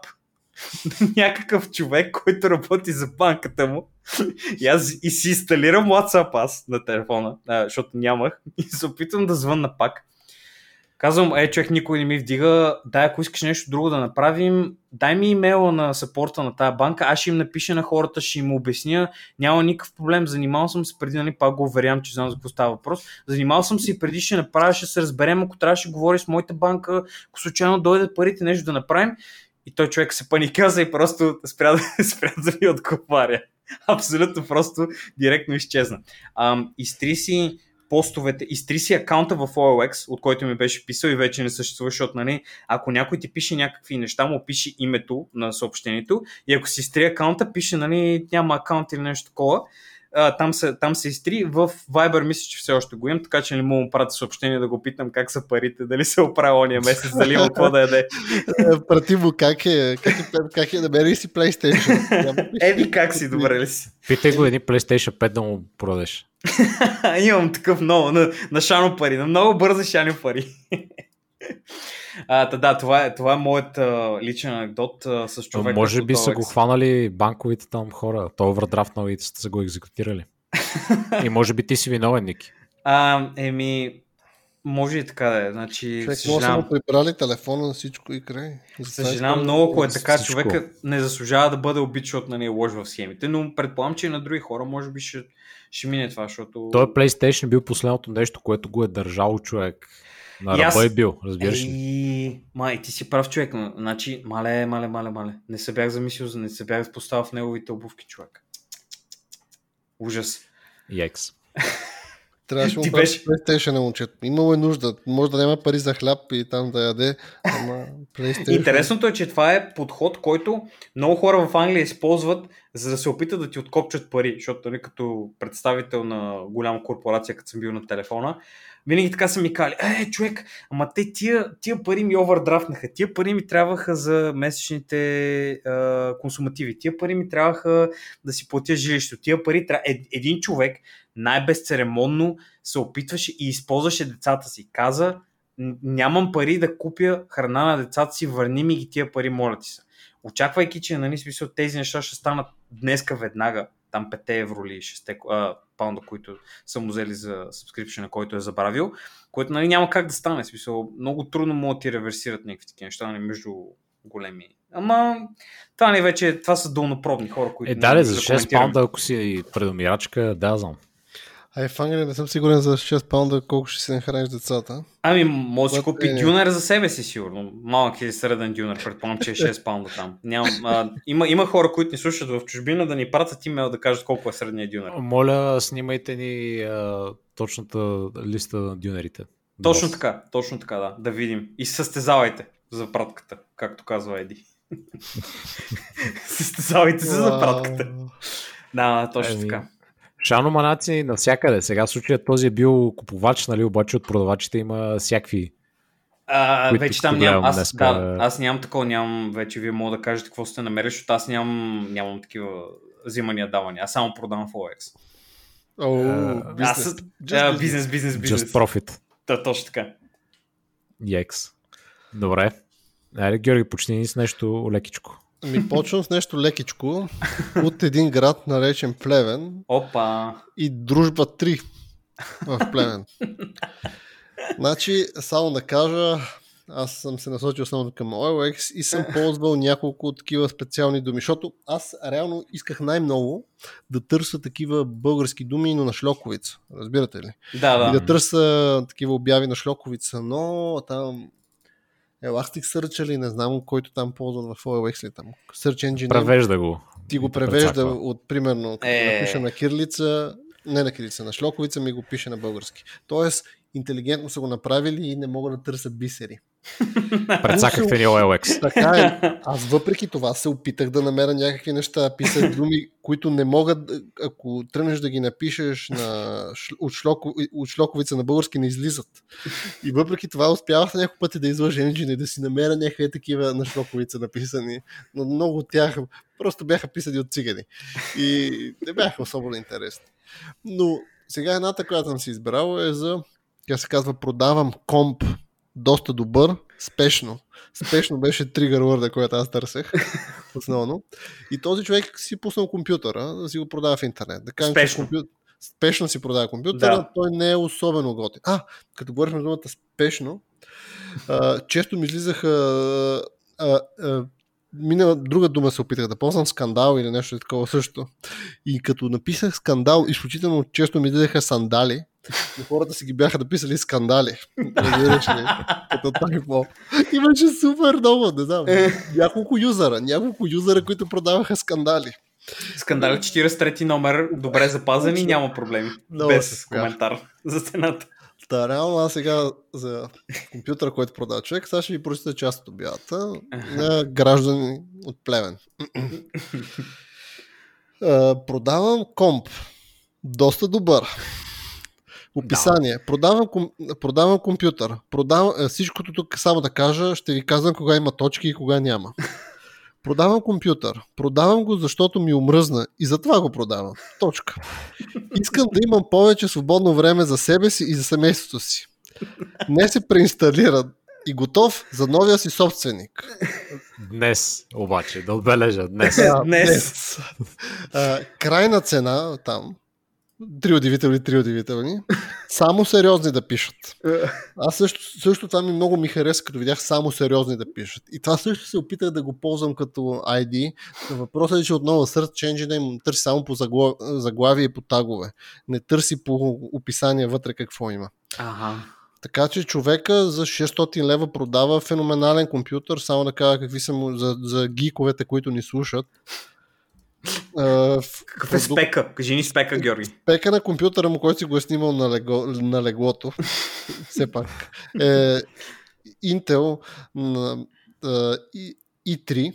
някакъв човек, който работи за банката му. И аз и си инсталирам WhatsApp аз на телефона, а, защото нямах, и се опитвам да звънна пак. Казвам, е, човек никой не ми вдига, дай ако искаш нещо друго да направим, дай ми имейла на сапорта на тази банка, аз ще им напиша на хората, ще им обясня, няма никакъв проблем, занимавал съм се преди, нали, пак го уверявам, че знам за какво става въпрос, занимавал съм се и преди ще направя, ще се разберем, ако трябваше да говори с моята банка, ако случайно дойдат парите, нещо да направим, и той човек се паниказа и просто спря, спря да ми отговаря. Абсолютно просто директно изчезна. Ам, изтри си постовете, изтри си акаунта в OLX, от който ми беше писал и вече не съществува, защото нали, ако някой ти пише някакви неща, му пише името на съобщението и ако си изтри акаунта, пише нали, няма акаунт или нещо такова, а, там, се, там се изтри. В Viber мисля, че все още го имам, така че не мога му пратя съобщение да го питам как са парите, дали се оправя ония месец, дали има какво да яде. Е, прати му как е, как е, как е намери си PlayStation. Еби как си, добре ли си? Питай го едни PlayStation 5 да му продеш. Имам такъв много, на, на шано пари, на много бързо шано пари. А, да, това е, това е моят а, личен анекдот а, с човек. Може би са го хванали банковите там хора. То овърдрафт на са го екзекутирали. И може би ти си виновен, Ники. А, еми, може и така да е. Значи, Човек, може са съжалявам, му прибрали телефона на всичко и край. Съжалявам много, ако е така, всичко. човека не заслужава да бъде убит, защото нали, е лош в схемите, но предполагам, че и на други хора може би ще, ще мине това, защото... Той PlayStation е бил последното нещо, което го е държал човек. На И аз- ръба е бил, разбираш ли? Ей, май, ти си прав човек. но, Значи, мале, мале, мале, мале. Не се бях замислил, за не се бях поставил в неговите обувки, човек. Ужас. Екс. Трябваше му беше... беше- PlayStation на момчето. Имало е нужда. Може да няма пари за хляб и там да яде, ама PlayStation... Интересното е, че това е подход, който много хора в Англия използват, за да се опитат да ти откопчат пари, защото нали, като представител на голяма корпорация, като съм бил на телефона, винаги така са ми кали, е, човек, ама те тия, тия пари ми овърдрафтнаха, тия пари ми трябваха за месечните а, консумативи, тия пари ми трябваха да си платя жилището, тия пари трябва... Е, един човек най-безцеремонно се опитваше и използваше децата си. Каза, «Н- нямам пари да купя храна на децата си, върни ми ги тия пари, моля ти се. Очаквайки, че нали, смисъл, тези неща ще станат днеска веднага, там 5 евро или 6 а, паунда, които са му взели за subscription, който е забравил, което нали, няма как да стане. Смисъл, много трудно могат да ти реверсират някакви такива неща нали, между големи. Ама това не вече, това са долнопробни хора, които... Е, дали могат за да 6 коментираме. паунда, ако си предомирачка, да знам. Ай, в Англия не съм сигурен за 6 паунда колко ще си нахраниш децата. Ами, може да си купи е? дюнер за себе си, сигурно. Малък или среден дюнер, предполагам, че е 6 паунда там. Нямам, а, има, има хора, които ни слушат в чужбина, да ни пратят имейл да кажат колко е средният дюнер. Моля, снимайте ни а, точната листа на дюнерите. Точно така, точно така, да. Да видим. И състезавайте за пратката, както казва Еди. състезавайте се за пратката. Да, точно Еми, така. Шано манаци навсякъде. Сега в случая този е бил купувач, нали, обаче от продавачите има всякакви. А, които вече там нямам. Аз, днеска. да, аз нямам такова, нямам. Вече вие мога да кажете какво сте намерили, защото аз нямам, нямам такива взимания, давания. Аз само продавам в OX. Аз, бизнес. бизнес, бизнес, бизнес. Just profit. Да, точно така. Екс. Добре. Айде, Георги, почни ни с нещо лекичко. Ми почвам с нещо лекичко от един град, наречен Плевен Опа. и Дружба 3 в Плевен. Значи, само да кажа, аз съм се насочил основно към OLX и съм ползвал няколко такива специални думи, защото аз реално исках най-много да търся такива български думи, но на шлоковица. Разбирате ли? Да, и да. да търся такива обяви на шлоковица, но там Elasticsearch или не знам, който там ползват в OLX ли там. Search Engine Превежда го. ти го превежда прецаква. от, примерно, като Е. напиша на кирлица, не на кирлица, на шлоковица ми го пише на български. Тоест, интелигентно са го направили и не мога да търся бисери. Прецакахте ни OLX. Така е. Аз въпреки това се опитах да намеря някакви неща, писах думи, които не могат, ако тръгнеш да ги напишеш на, от, шлоко, от шлоковица на български, не излизат. И въпреки това успявах няколко пъти да излъжа енджина и да си намеря някакви такива на шлоковица написани, но много от тях просто бяха писани от цигани. И не бяха особено интересни. Но сега едната, която съм си избрал е за, тя се казва продавам комп доста добър, спешно. Спешно беше тригър word, който аз търсех основно. И този човек си пуснал компютъра да си го продава в интернет. Да кажем, Спешно. Компю... Спешно си продава компютъра, Да. той не е особено готин. А, като говорихме думата спешно, а, често ми излизаха а, а, мина, друга дума се опитах да ползвам, скандал или нещо такова също. И като написах скандал, изключително често ми излизаха сандали, и хората си ги бяха написали скандали. Разбираш ли? Като тайпо. Имаше супер много, не знам. Няколко юзера, няколко юзера, които продаваха скандали. Скандал 43 номер, добре запазени, няма проблеми. Много Без коментар за цената. Та, реално аз сега за компютъра, който продава човек, сега ще ви прочита част от обявата на граждани от Плевен. А, продавам комп. Доста добър. Описание. Продавам, ком, продавам компютър. Продавам, е, всичкото тук само да кажа, ще ви казвам кога има точки и кога няма. Продавам компютър. Продавам го, защото ми омръзна и затова го продавам. Точка. Искам да имам повече свободно време за себе си и за семейството си. Не се преинсталира и готов за новия си собственик. Днес, обаче, да отбележа, днес. А, Днес. А, крайна цена там Три удивителни, три удивителни. Само сериозни да пишат. Аз също, също това ми много ми хареса, като видях само сериозни да пишат. И това също се опитах да го ползвам като ID. Въпросът е, че отново Search Engine им търси само по заглав... заглавие и по тагове. Не търси по описание вътре какво има. Ага. Така че човека за 600 лева продава феноменален компютър, само да кажа какви са му за, за гиковете, които ни слушат. Какъв е спека? Кажи ни спека, Георги. Спека на компютъра му, който си го е снимал на, лего, на леглото, все пак, е Intel на uh, i3,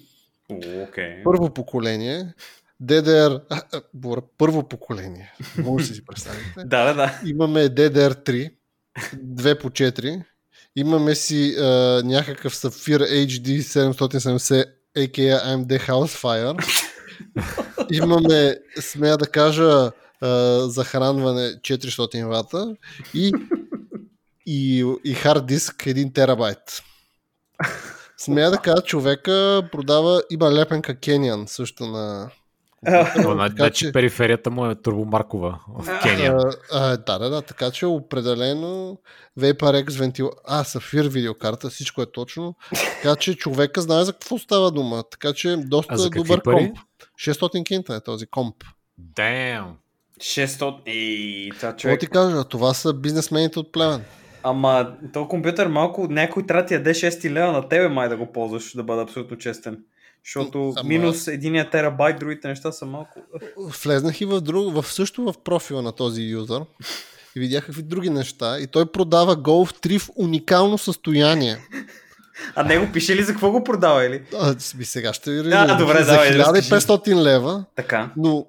okay. първо поколение, DDR, а, а, първо поколение, може да си представите. да, да, да. Имаме DDR3, 2 по 4, имаме си а, някакъв Sapphire HD 770 aka AMD Housefire. Имаме, смея да кажа, захранване 400 вата и, и, и хард диск 1 терабайт. Смея да кажа, човека продава, има лепенка Кениан също на, Значи периферията му е турбомаркова в Кения. да, да, да, така че определено VaporX вентил... А, Сафир видеокарта, всичко е точно. Така че човека знае за какво става дума. Така че доста а добър пари? комп. 600 кинта е този комп. Damn. 600... Ей, това човек... Какво ти кажа? Това са бизнесмените от Плевен. Ама, този компютър малко, някой трябва да ти яде 6 лева на тебе май да го ползваш, да бъда абсолютно честен. Защото Ама... минус единия терабайт, другите неща са малко... Влезнах и в, друг, в също в профила на този юзър и видях какви други неща и той продава Golf 3 в уникално състояние. А него пише ли за какво го продава или? А, сега ще ви а, добре, за давай, 1500 лева. Така. Но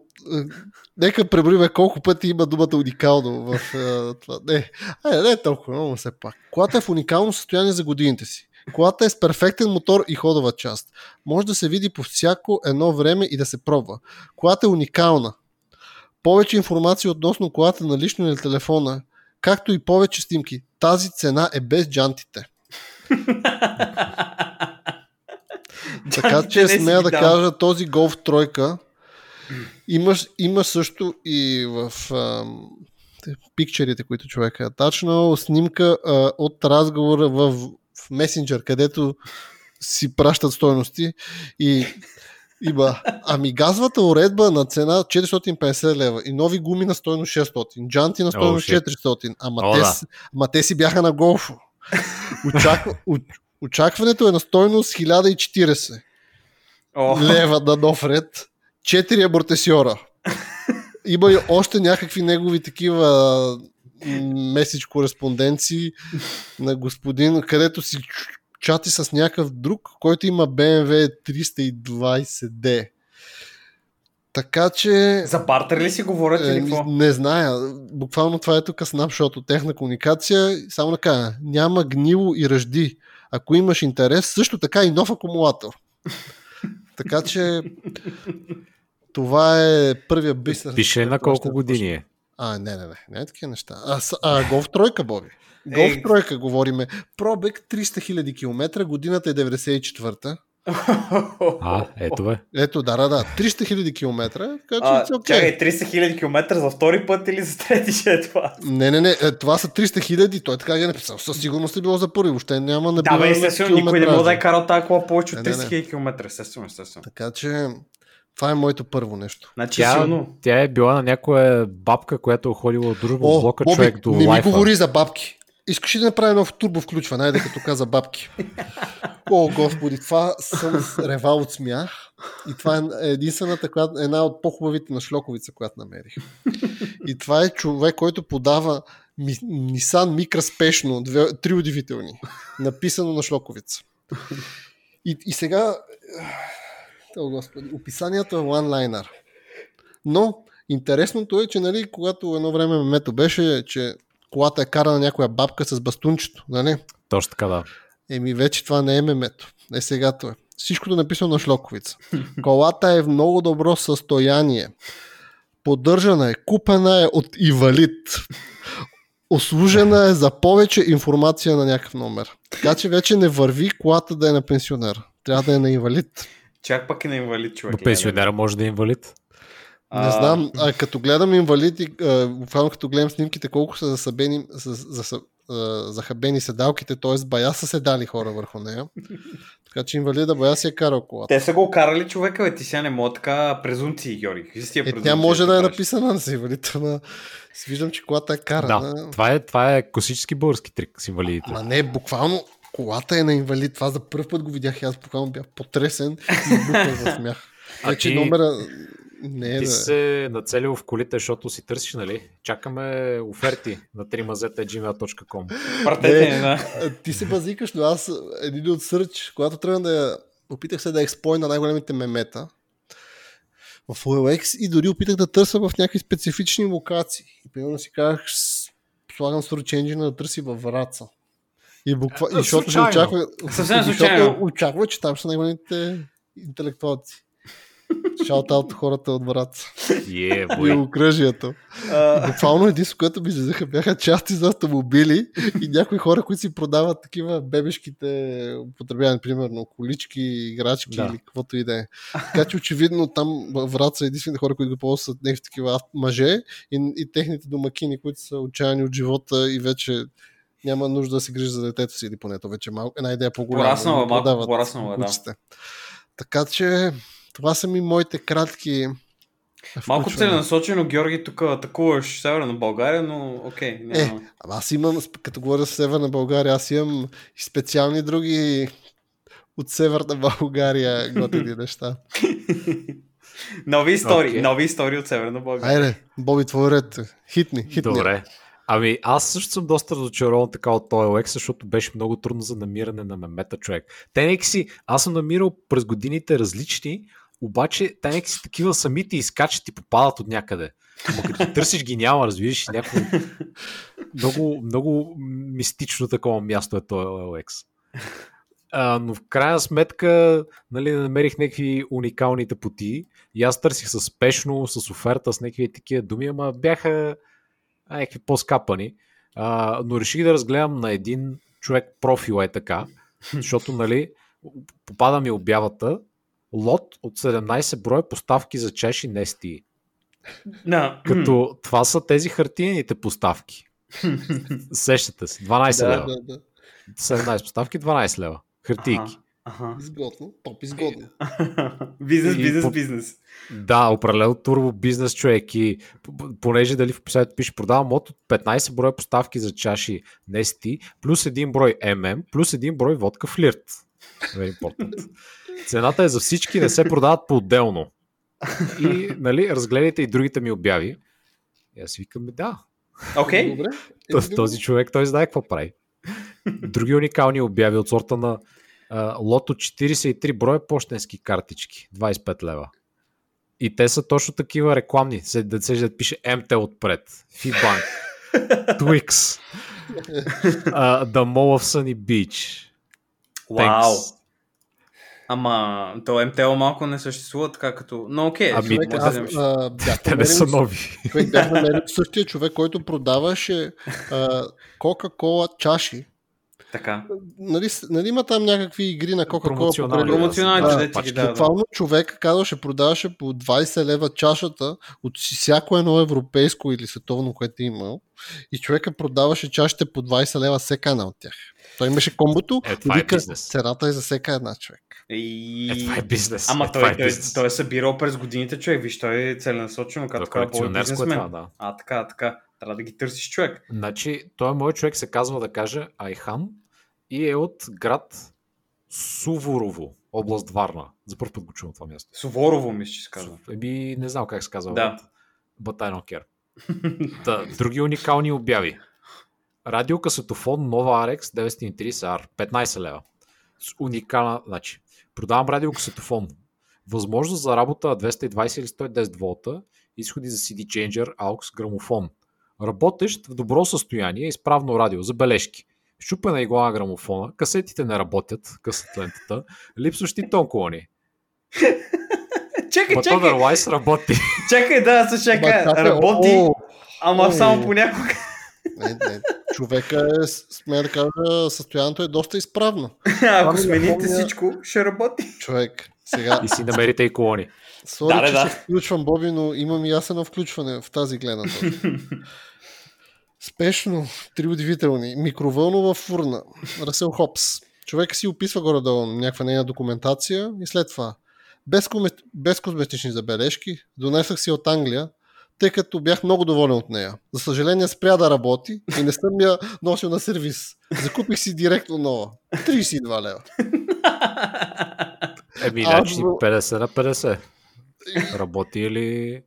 нека преброиме колко пъти има думата уникално в uh, това. Не, а, не е толкова, но все пак. Колата е в уникално състояние за годините си. Колата е с перфектен мотор и ходова част. Може да се види по всяко едно време и да се пробва. Колата е уникална. Повече информация относно колата на лично или телефона, както и повече снимки. Тази цена е без джантите. така че смея да кажа, този Golf тройка имаш, има също и в ам, пикчерите, които човек е тачнал, снимка а, от разговора в, в месенджер, където си пращат стойности и има ами газовата уредба на цена 450 лева и нови гуми на стойност 600, джанти на стойност oh, 400, ама, oh, те, да. ама те си бяха на голфо. Очаква, очакването е на стойност 1040 oh. лева на нов ред. 4 амортесиора. Има и още някакви негови такива меседж кореспонденции на господин, където си чати с някакъв друг, който има BMW 320D. Така че... За бартер ли си говорят или какво? Не зная. Буквално това е тук снапшот от техна комуникация. Само да кажа, няма гнило и ръжди. Ако имаш интерес, също така и нов акумулатор. така че това е първия бизнес. Пише на колко години е. А, не, не, не. Не е такива неща. А, а голф тройка, Боби. Голф тройка говориме. Пробег 300 000 км, годината е 94-та. А, ето бе. Ето, да, да, да. 300 хиляди километра. Така, че а, okay. Чакай, 300 хиляди километра за втори път или за трети ще е това? Не, не, не. Е, това са 300 хиляди. Той така ги е написал. Със сигурност е било за първи. Въобще няма на Да, бе, естествено, никой не може да е карал тази кола повече от 30 хиляди километра. Естествено, естествено. Така че това е моето първо нещо. Значи, тя, силно... тя е била на някоя бабка, която е ходила от дружба блока Боби, човек до не лайфа. ми говори за бабки. Искаш ли да направя нов турбо включване, айде като каза бабки. О, господи, това съм ревал от смях. И това е единствената, която, една от по-хубавите на шлоковица, която намерих. И това е човек, който подава Nissan Micra спешно, две, три удивителни, написано на шлоковица. И, и сега, о, господи, описанието е онлайнер. Но интересното е, че нали, когато едно време мето беше, че колата е карана някоя бабка с бастунчето, нали? Точно така, да. Еми вече това не е мемето. Е сега това. Всичкото е написано на шлоковица. Колата е в много добро състояние. Поддържана е, купена е от инвалид. Ослужена е за повече информация на някакъв номер. Така че вече не върви колата да е на пенсионер. Трябва да е на инвалид. Чак пък е на инвалид човек. Но пенсионера може да е инвалид. Не знам, а като гледам инвалиди, а, буквално като гледам снимките, колко са засъбени, за, за, за, захабени седалките, т.е. бая са седали хора върху нея. Така че инвалида бая си е карал колата. Те са го карали човека, бе, ти сега не мога така презумции, Георги. Е, тя може да е написана на инвалид, ама си виждам, че колата е карана. Да, това е, това е класически български трик с инвалидите. Ма не, буквално колата е на инвалид. Това за първ път го видях и аз буквално бях потресен и буквално смях. Вече ти... номера не, ти да. се нацелил в колите, защото си търсиш, нали? Чакаме оферти на 3mazeta.gmail.com Пратете, да. Ти се базикаш, но аз един от сърч, когато трябва да я... опитах се да експлой на най-големите мемета в OLX и дори опитах да търся в някакви специфични локации. И примерно си казах, слагам Search Engine да търси във Враца. И буква... И защото очаква... Съвсем случайно. Очаква, че там са най-големите интелектуалци. Шаут-аут хората от Враца. Yeah, и окръжието. Uh... Буквално единство, което ми излизаха, бяха части за автомобили и някои хора, които си продават такива бебешките употребявани, примерно колички, играчки да. или каквото и да е. Така че очевидно там Враца е единствените хора, които го ползват някакви такива мъже и, и техните домакини, които са отчаяни от живота и вече няма нужда да се грижи за детето си или поне то вече малко. Една идея по-голяма. Пораснала, малко пораснала, да. Така че това са ми моите кратки Малко целенасочено, Георги, тук атакуваш Северна България, но окей. Okay, няма... Е, аз имам, като говоря за Северна България, аз имам и специални други от Северна България готини неща. нови истории, okay. нови истории от Северна България. Айде, Боби, твой ред. Хитни, хитни. Добре. Ами аз също съм доста разочарован така от този OX, защото беше много трудно за намиране на мемета човек. Те си, аз съм намирал през годините различни, обаче те нека си такива самите изкачат и попадат от някъде. Но като търсиш ги няма, разбираш, някакво много, много мистично такова място е този OX. А, но в крайна сметка нали, намерих някакви уникалните пути и аз търсих с спешно, с оферта, с някакви такива думи, ама бяха някакви по-скапани. А, но реших да разгледам на един човек профил е така, защото нали, попада ми обявата лот от 17 броя поставки за чаши Нести. No. Като това са тези хартиените поставки. Сещате се, 12 да, лева. Да, да. 17 поставки, 12 лева. Хартийки. Ага. Изгодно, топ изгодно. бизнес, бизнес, бизнес. Да, определено турбо бизнес човек и понеже дали в описанието пише продавам от 15 броя поставки за чаши Нести, плюс един брой ММ, плюс един брой водка флирт. Very important. Цената е за всички, не се продават по-отделно. И, нали, разгледайте и другите ми обяви. И аз викам, да. Окей. Okay. Този, този човек, той знае какво прави. Други уникални обяви от сорта на а, лото 43 броя почтенски картички, 25 лева. И те са точно такива рекламни. Се да се да пише МТ отпред. Фибанк. Twix. Uh, the Mall of Sunny Beach. Вау. Ама, то МТО малко не съществува така като... Но окей, ами, човек, аз, а, те не са нови. Човек бях намерил същия човек, който продаваше Кока-Кола чаши така. Нали, нали има там някакви игри на Coca-Cola? Промоционални да, да, Буквално да. човек казваше, продаваше по 20 лева чашата от всяко едно европейско или световно, което е имал. И човека продаваше чашите по 20 лева всека една от тях. Той имаше комбото е, и е вика, е цената е за всека една човек. И... Е, това е бизнес. Ама е, той, е той, бизнес. той, е събирал през годините човек. Виж, той е целенасочено като така. Това, да. А, така, така. Трябва да ги търсиш човек. Значи, той мой човек се казва да каже Айхан и е от град Суворово, област Варна. За първ път го чувам това място. Суворово, мисля, че се казва. Еби, не знам как се казва. Да. But I don't care. да, други уникални обяви. Радиокасетофон Нова RX 930R. 15 лева. С уникална, значи, продавам радиокасетофон. Възможност за работа 220 или 110 волта, изходи за CD Changer, AUX, грамофон. Работещ в добро състояние, изправно радио, забележки щупена игла на грамофона, касетите не работят, късат лентата, липсващи тон колони. чакай, But чакай. otherwise работи. чакай, да, се чакай. Работи, о, ама о, само понякога. Не, не. Човека е, сме да кажа, състоянието е доста изправно. Ако смените всичко, ще работи. Човек, Сега, и си намерите и колони. сори, Да, че да. се включвам, Боби, но имам и аз едно включване в тази гледна точка. Спешно, три удивителни. Микровълнова фурна. Расел Хопс. Човек си описва горе-долу някаква нейна документация и след това. Без, коме... без козметични забележки, донесах си от Англия, тъй като бях много доволен от нея. За съжаление спря да работи и не съм я носил на сервис. Закупих си директно нова. 32 лева. Еми, значи в- 50 на 50. Работи или...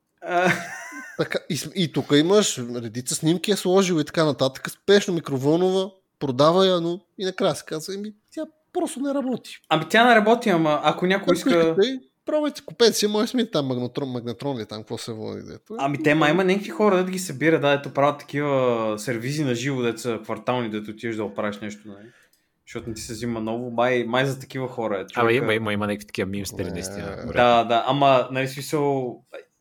Така, и, и тук имаш редица снимки е сложил и така нататък. Спешно микровълнова, продава я, но и накрая се казва, еми, тя просто не работи. Ами тя не работи, ама ако някой иска... искате, пробвайте, купете си, може сме там магнетрон, магнетрон ли там, какво се води. Дето. е. Ами те ма има някакви хора, да ги събира, да, ето правят такива сервизи на живо, деца квартални, дето отиваш да оправиш нещо, нали? Защото не ти се взима ново, май, май за такива хора е. Ама човека. има, има, има някакви такива мимстери, наистина. вероятно. Да, да, ама, нали, смисъл,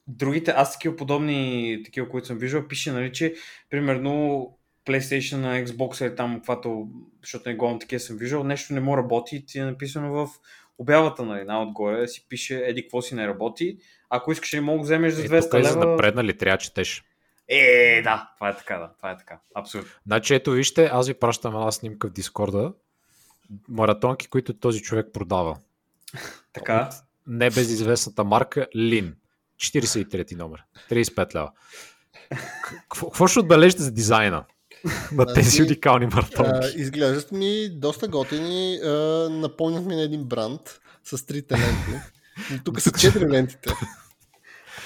другите, аз такива подобни, такива, които съм виждал, пише, нали, че, примерно, PlayStation на Xbox или там, каквато, защото не го такива съм виждал, нещо не му работи и ти е написано в обявата, нали, на-отгоре, си пише, еди, какво си не работи, ако искаш ли мога да вземеш за Е, 200 тук е за лева. напреднали, трябва да четеш. Е, да, това е така, да, това е така, абсолютно. Значи ето вижте, аз ви пращам една снимка в Дискорда. Маратонки, които този човек продава. Така. Небезизвестната марка Лин. 43 номер. 35 лева. Какво ще отбележите за дизайна на тези уникални маратонки? изглеждат ми доста готини. А, напомнят ми на един бранд с трите ленти. Но Тук са четири лентите.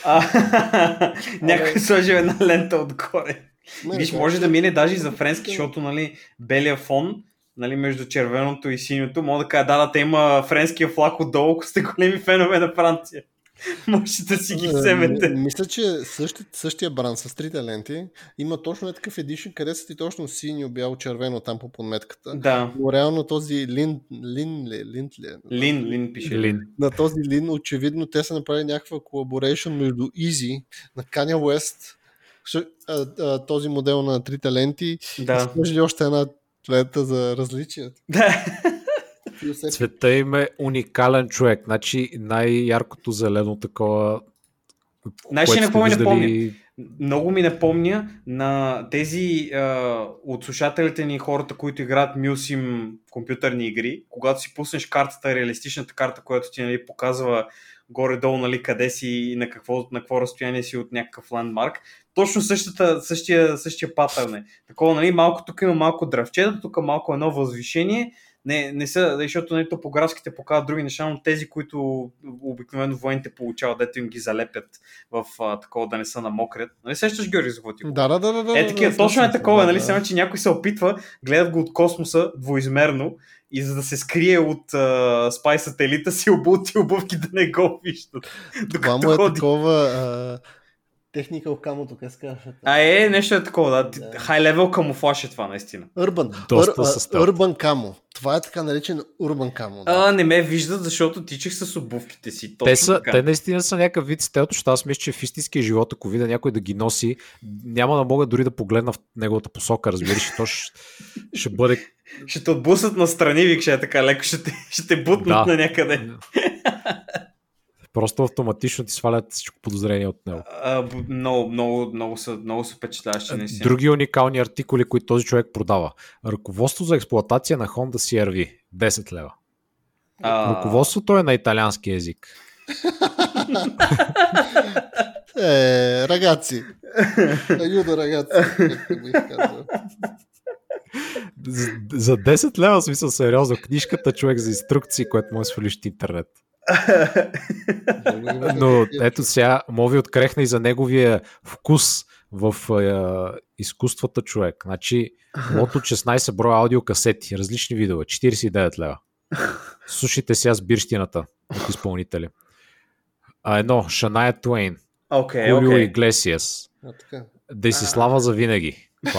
Някой сложи една лента отгоре. Не, Виж, може да мине даже и за френски, защото нали, белия фон нали, между червеното и синьото, мога да кажа, да, да, те има френския флаг отдолу, ако сте големи фенове на Франция. Може да си ги Е, вземете. Мисля, че същи, същия бранд с трите ленти има точно е такъв едишн, къде са ти точно синьо, бяло, червено там по подметката. Да. Но реално този лин, лин ли, линт ли? е? Лин, Лин пише. Лин. На този лин очевидно те са направили някаква колаборейшн между Easy на Kanye West, този модел на трите ленти и Да. сложили още една лента за различията. Да. И усетих, Цвета им е уникален човек. Значи най-яркото зелено такова. Знаеш, ми напомня? виждали- Много ми напомня на тези а, от слушателите ни, хората, които играят Мюсим в компютърни игри, когато си пуснеш картата, реалистичната карта, която ти нали, показва горе-долу нали, къде си и на какво, на какво разстояние си от някакъв ландмарк. Точно същата, същия, същия патърн е. Такова, нали, малко тук има малко дръвчета, тук малко едно възвишение. Не, не са, защото нали, топографските показват други неща, но тези, които обикновено военните получават, дето им ги залепят в а, такова да не са намокрят. Нали сещаш Георги за какво ти? Да, да, да, да. Е, да, такива, да, точно е такова, да, нали? да. Само, че някой се опитва, гледат го от космоса двоизмерно и за да се скрие от а, спай сателита си обути обувки да не го виждат. Това му е ходи. такова а, техника в камото, как се казва. А е, нещо е такова, да. Да. Хай левел камуфлаж е това, наистина. Urban. Доста Ur- а, стелт. Urban Camo. Това е така наречен Urban Camo. Да. А, не ме виждат, защото тичах с обувките си. Точно Те, са, така. те наистина са някакъв вид стелт, защото аз мисля, че в истинския живот, ако видя някой да ги носи, няма да мога дори да погледна в неговата посока, разбираш, то ще, ще бъде Ще те отбуснат настрани, вик, ще е така леко, ще те, ще те бутнат Да. на някъде. Просто автоматично ти свалят всичко подозрение от него. А, много, много, много са, много са впечатляващи, наистина. Други уникални артикули, които този човек продава. Ръководство за експлоатация на Honda CRV. 10 лева. А, Ръководството е на италиански язик. Е, рагаци. Аюдо рагаци. За, за 10 лева, в смисъл сериозно, книжката човек за инструкции, което може да свалиш от интернет. Но ето сега, мога ви открехна и за неговия вкус в е, изкуствата човек. Значи, лот от 16 броя аудиокасети, различни видове, 49 лева. Слушайте сега с бирщината от изпълнители. А едно, Шаная Туейн, Окей, Хулио окей. Иглесиас, А, така. Десислава за винаги.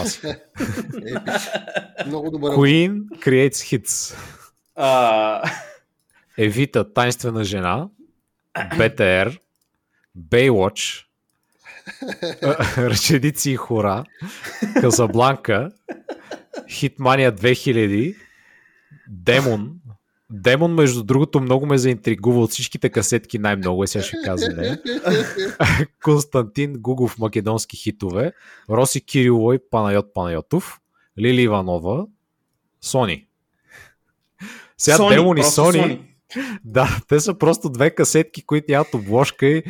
Много добър. Queen Creates Hits. Евита, Тайнствена жена, БТР, Baywatch, Ръченици и хора, Казабланка, Хитмания 2000, Демон, Демон, между другото, много ме заинтригува от всичките касетки най-много, е сега ще каза не. Константин Гугов македонски хитове, Роси Кирилой, Панайот Панайотов, Лили Иванова, Сони. Сега Сони, Демон и Сони. Да, те са просто две касетки, които нямат обложка и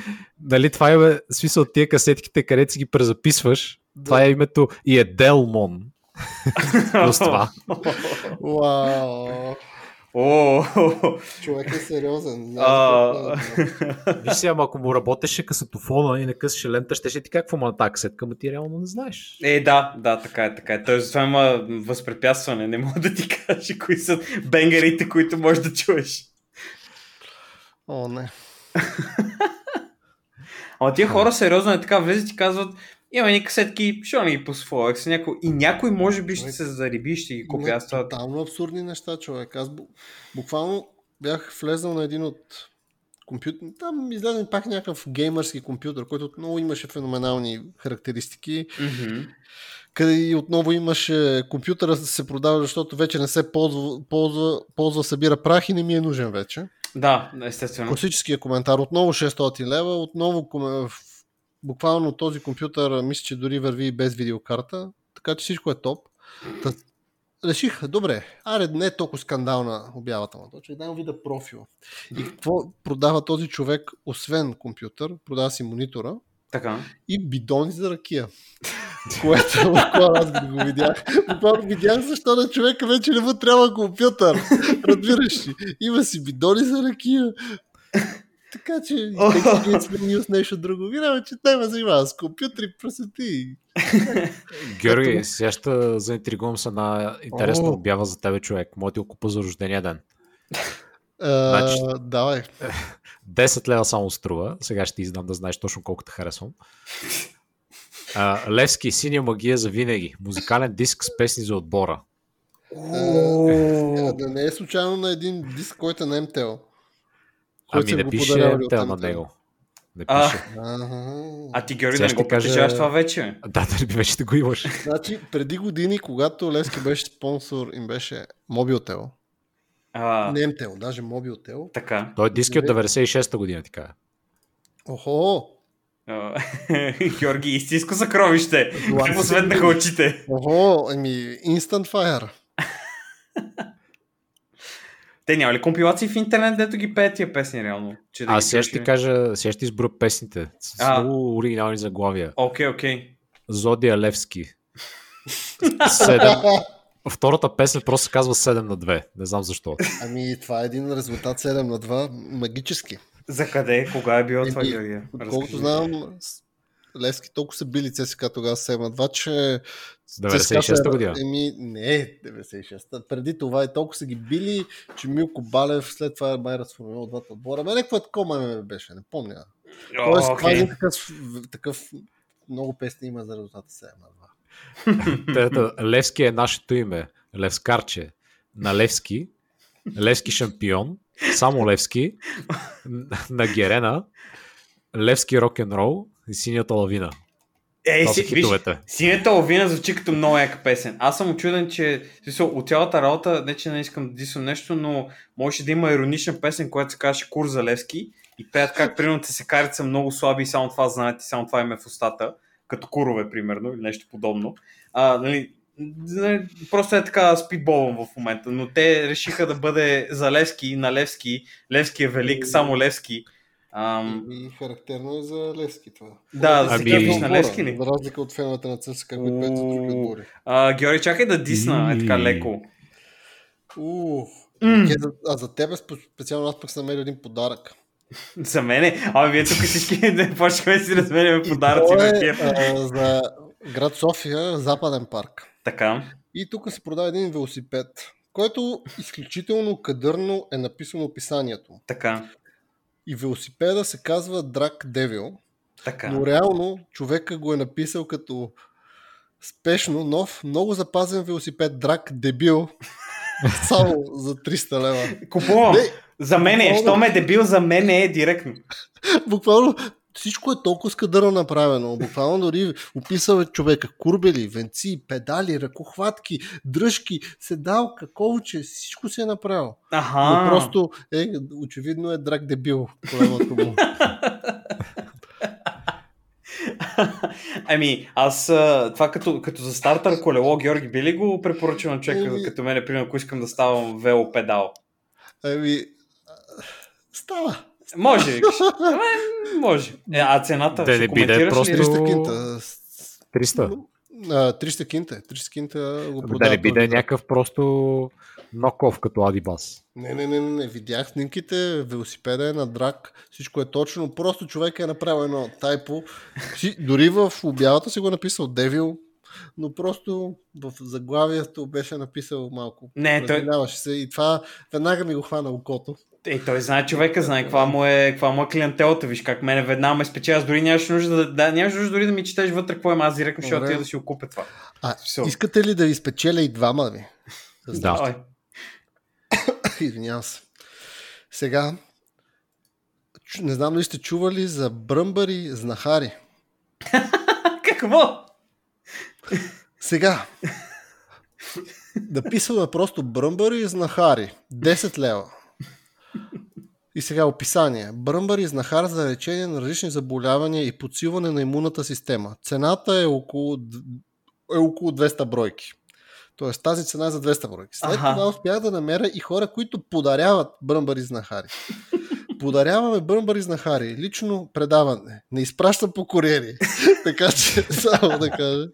нали, това е смисъл от тия касетките, където си ги презаписваш. Това е името и е Делмон. Плюс това. Вау. О, Човек е сериозен. а, Виж ама ако му работеше касетофона и не късаше лента, ще, ще ти какво ма на тази касетка, ма ти реално не знаеш. Е, да, да, така е, така е. Той затова има възпрепятстване. Не мога да ти кажа кои са бенгарите, които можеш да чуеш. О, не. Ама тия хора сериозно е така, влизат и казват, има ни касетки, ще не ги пусвам. Някой... И някой може би ще се зариби, ще ги купи. Аз това... Тотално абсурдни неща, човек. Аз бу- буквално бях влезнал на един от компютър. Там излезе пак някакъв геймърски компютър, който отново имаше феноменални характеристики. Къде и отново имаше компютъра се продава, защото вече не се ползва, ползва, ползва събира прах и не ми е нужен вече. Да, естествено. Класическия коментар. Отново 600 лева, отново буквално този компютър мисля, че дори върви и без видеокарта, така че всичко е топ. Та, реших, добре, аре не е толкова скандална обявата му. Точно дам вида профил. И какво продава този човек, освен компютър, продава си монитора Така. и бидони за ракия. Което буквално аз го видях. Буквално видях защо на човека вече не му трябва компютър. Разбираш ли? Има си бидони за ракия. Така че не сме ние с нещо друго. Вина, че те ме занимава с компютри, просети. Георги, сега ще заинтригувам с една интересна обява за тебе, човек. Моят ти го купа за рождения ден. Значи- Давай. 10 лева само струва. Сега ще ти издам да знаеш точно колко те харесвам. А, Левски, синя магия за винаги. Музикален диск с песни за отбора. Да не е случайно на един диск, който е на който Ами не пише тел на него. Не А. пише. А ти, Георги, да не го кажа- притежаваш това вече. Да, би вече да го имаш. Значи, преди години, когато Лески беше спонсор, им беше Mobiltel. А, Не MTL, даже Mobiltel. така. Той е диски от 96-та година, така. Охо! Георги, истинско съкровище. Златни Какво светнаха очите? Охо, еми, Instant Fire. Те няма ли компилации в интернет, дето ги пеят тия песни реално? Че да А сега ще ти кажа, сега ще ти изброя песните. С А. много оригинални заглавия. Окей, окей. Зодия Левски. Седем. Втората песен просто се казва 7 на 2. Не знам защо. Ами, това е един резултат 7 на 2, магически. За къде? Кога е било това, Еми, Георги? Отколкото Разкажи. знам, Левски толкова са били ЦСКА тогава 7 на 2, че... 96-та година. Еми, не, 96-та. Преди това и толкова са ги били, че Милко Балев след това май разформирал двата отбора. Ме някакво такова ме беше, не помня. Тоест, това е окей. един такъв, такъв много песни има за резултата 7 на 2. Тета, Левски е нашето име. Левскарче. На Левски. Левски шампион. Само Левски. На Герена. Левски рок-н-рол и синята лавина. Ей, си, виж, синята лавина звучи като много яка песен. Аз съм очуден, че смисъл, от цялата работа, не че не искам да дисам нещо, но може да има иронична песен, която се казваше Кур за Левски и пеят как примерно те се карат са много слаби и само това знаят и само това им е в устата, като курове примерно или нещо подобно. А, нали, просто е така спидболвам в момента, но те решиха да бъде за Левски, на Левски, Левски е велик, само Левски. Ам, И характерно е за Левски това. Да, да си Сега кажеш в на Левски ли? За разлика от феновете на ЦСКА, които пеят за други отбори. а, Георги, чакай да дисна, е така леко. Ке, А за тебе спе- специално аз пък съм намерил един подарък. За мене? Ами вие тук всички не почваме да си разменяме подаръци е а, за град София, Западен парк. Така. И тук се продава един велосипед, който изключително кадърно е написано описанието. Така. И велосипеда се казва Драк Девил, Така. но реално човека го е написал като спешно нов, много запазен велосипед Драк Дебил, само за 300 лева. Купувам. Не, За мен е. Мога- Що ме е дебил, за мен е директно. буквално всичко е толкова скадърно направено. Буквално дори описал е човека курбели, венци, педали, ръкохватки, дръжки, седалка, колче, всичко се е направил. Аха. Но просто е, очевидно е драг дебил. Големото му. ами, аз това като, като за стартър колело, Георги, би ли го препоръчал на човека, Еми- като мене, примерно, ако искам да ставам велопедал? Ами, става. Може. Ама, може. Е, а цената, Да ще коментираш просто- ли? 300 кинта. 300. А, 300 кинта. 300 кинта го Да продават. не биде някакъв просто ноков като Адибас. Не, не, не, не, не, видях снимките, велосипеда е на драк, всичко е точно, просто човек е направил едно тайпо, дори в обявата си го е написал Девил, но просто в заглавието беше написал малко. Не, той- се и това веднага ми го хвана окото. Е, той знае човека, знае каква му е, каква му е клиентелата. Виж как мене веднага ме спечели. Аз дори нямаш нужда да, да, нямаш нужда дори да ми четеш вътре какво има. Аз директно ще отида да си го купя това. А, Все. искате ли да ви спечеля и двама ви? Да. Ой. Извинявам се. Сега, не знам дали сте чували за бръмбари знахари. Какво? Сега. Написано е просто бръмбари знахари. 10 лева. И сега описание. Бръмбари и знахар за лечение на различни заболявания и подсилване на имунната система. Цената е около, е около 200 бройки. Тоест тази цена е за 200 бройки. След Аха. това успях да намеря и хора, които подаряват бръмбари знахари. Подаряваме бръмбари и знахари. Лично предаване. Не изпращам по куриери. така че, само да кажа.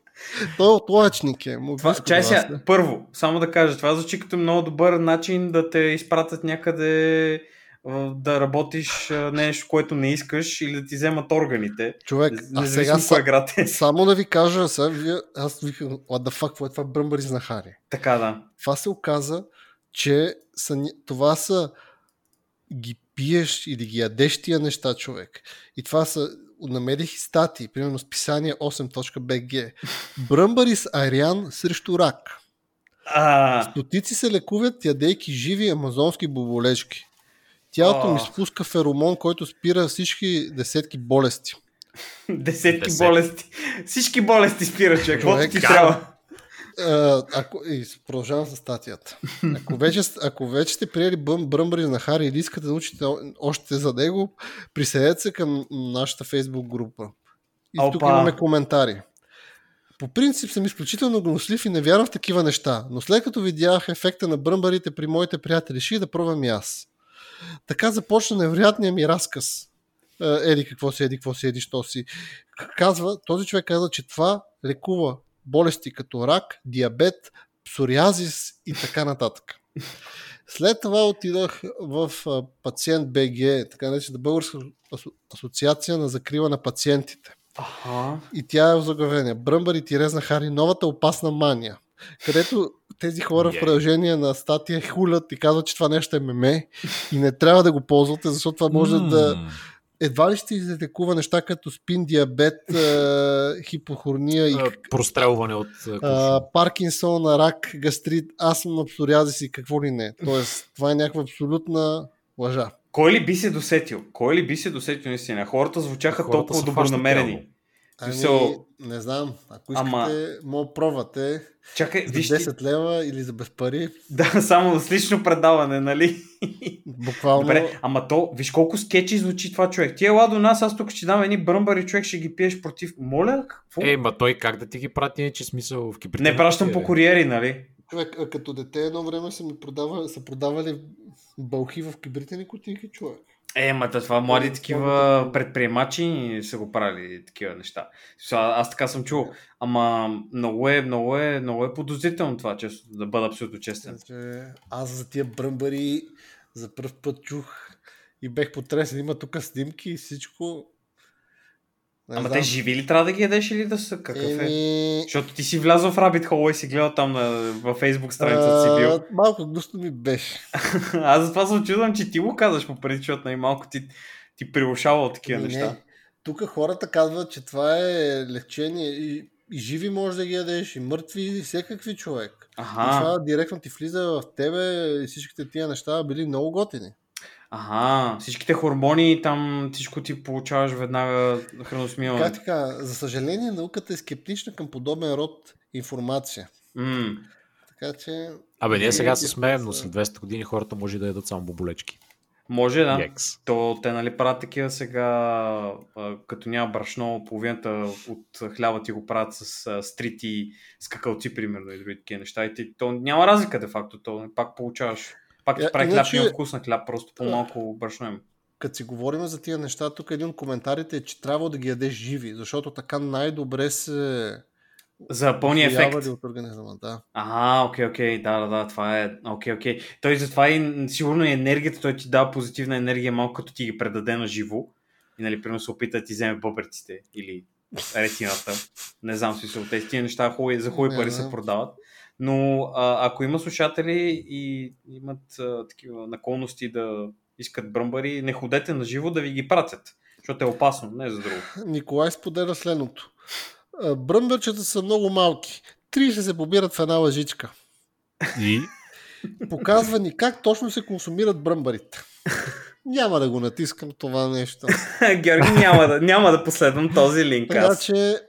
Той от лъчник е. Му Това, чай сега, е. първо, само да кажа, това звучи като много добър начин да те изпратят някъде да работиш нещо, което не искаш или да ти вземат органите. Човек, а сега са, град е. само да ви кажа, сега, вие, аз викам, what the fuck, какво е това бръмбари и знахари? Така да. Това се оказа, че са, това са ги пиеш или ги ядеш тия неща, човек. И това са, намерих и статии, примерно списание 8.bg. Бръмбари с айриан срещу рак. А, Стотици се лекуват, ядейки живи амазонски боболечки. Тялото ми спуска феромон, който спира всички десетки болести. десетки Десет. болести. Всички болести спира, човек. Каквото ти трябва. А, ако, и продължавам с статията. Ако вече, ако вече сте приели бъм, бръмбари на Хари или искате да научите още за него, присъедете се към нашата фейсбук група. И тук Опа. имаме коментари. По принцип съм изключително гнослив и не вярвам в такива неща, но след като видях ефекта на бръмбарите при моите приятели, реших да пробвам и аз. Така започна невероятният ми разказ. Е, Еди какво си, еди какво си, еди що си. Казва, този човек казва, че това лекува болести като рак, диабет, псориазис и така нататък. След това отидах в пациент БГ, така наречена Българска асо- асоциация на закрива на пациентите. Аха. И тя е в заглавение Бръмбари Тирез на Хари, новата опасна мания. Където тези хора в Е. продължение на статия хулят и казват, че това нещо е меме и не трябва да го ползвате, защото това може да... Едва ли ще излекува неща като спин, диабет, е, хипохорния и А, Прострелване от а, куршум. а, Паркинсон, рак, гастрит, астма, псориазис и какво ли не. Тоест, това е някаква абсолютна лъжа. Кой ли би се досетил? Кой ли би се досетил наистина? Хората звучаха Хората толкова добронамерени. Ами, Смисъл- не знам, ако искате, Ама- мога пробвате Чакай, за виж ти, 10 лева или за без пари. да, само с лично предаване, нали? Буквално. Добре, ама то, виж колко скетчи звучи това човек. Ти ела до нас, аз тук ще дам едни бръмбари, човек ще ги пиеш против. Моля, какво? Е, ма той как да ти ги прати, че смисъл в кибрите? не пращам по куриери, нали? Човек, а като дете едно време са ми продавали, са продавали бълхи в кибритени кутийки, човек. Е, ма да, това млади такива предприемачи са го правили такива неща. Аз така съм чул. Ама много е, много е, много е подозрително това, често, да бъда абсолютно честен. Че аз за тия бръмбари за първ път чух и бех потресен. Има тук снимки и всичко. Не Ама знам. те живи ли трябва да ги ядеш или да са какъв е? Еми, Защото ти си влязъл в Rabbit Hole и си гледал там на, във Facebook страницата си бил. Малко гнусно ми беше. Аз затова се очудвам, че ти го казваш по преди, защото най-малко ти, ти прилушава от такива Еми, неща. не. Тук хората казват, че това е лечение и, и живи можеш да ги ядеш, и мъртви, и всякакви човек. И Аха. това директно ти влиза в тебе и всичките тия неща били много готини. Ага, всичките хормони там, всичко ти получаваш веднага храносмилане. Как така? За съжаление, науката е скептична към подобен род информация. М. Така че... Абе, ние сега се Е, смеем, но след 200 години хората може да ядат само боболечки. Може, да. Екс. То те нали правят такива сега, като няма брашно, половината от хляба ти го правят с стрити, с какалци, примерно, и други такива неща. И ти, то няма разлика, де факто, то пак получаваш. Пак Я- прави хляб, иначе- има вкус на хляб, просто по-малко брашно има. Като си говорим за тия неща, тук един от коментарите е, че трябва да ги ядеш живи, защото така най-добре се За пълния ефект. от организма. Да. Ага, окей, окей, да, да, да, това е, окей, окей. Той затова и сигурно и енергията, той ти дава позитивна енергия малко като ти ги предаде на живо. И нали, примерно се опита да ти вземе бъбреците или ретината. Не знам от тези неща хубави, за хубави пари се продават. Но а, ако има слушатели и имат а, такива наклонности да искат бръмбари, не ходете на живо да ви ги пратят. Защото е опасно, не за друго. Николай споделя следното. Бръмбърчета са много малки. Три ще се побират в една лъжичка. И Показва ни как точно се консумират бръмбарите. Няма да го натискам това нещо. Георги, няма да, няма да последвам този линк. Така че,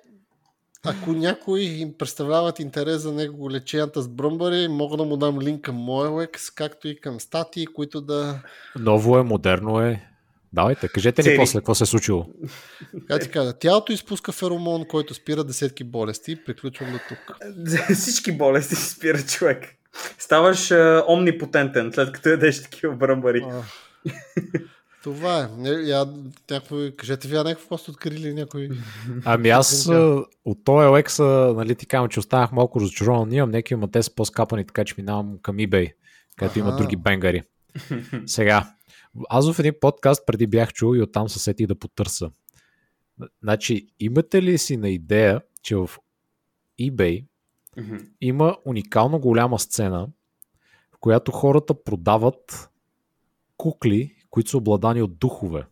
ако някой им представляват интерес за него леченията с бръмбари, мога да му дам линк към моя лекс, както и към статии, които да... ново е, модерно е. Давайте, кажете ни Цели. после какво се е случило. Как ти кажа, тялото изпуска феромон, който спира десетки болести. Приключвам до тук. Всички болести спира човек. Ставаш а, омнипотентен, след като ядеш такива бръмбари. А, Това е. Я, някой, кажете ви, някакво просто открили някой... Ами аз а, от този OX, нали ти казвам, че останах малко разочарован. Имам някакви, ама те са по-скапани, така че минавам към eBay, където има други бенгари. Сега, аз в един подкаст преди бях чул и оттам се сетих да потърса. Значи, имате ли си на идея, че в eBay има уникално голяма сцена, в която хората продават кукли, които са обладани от духове.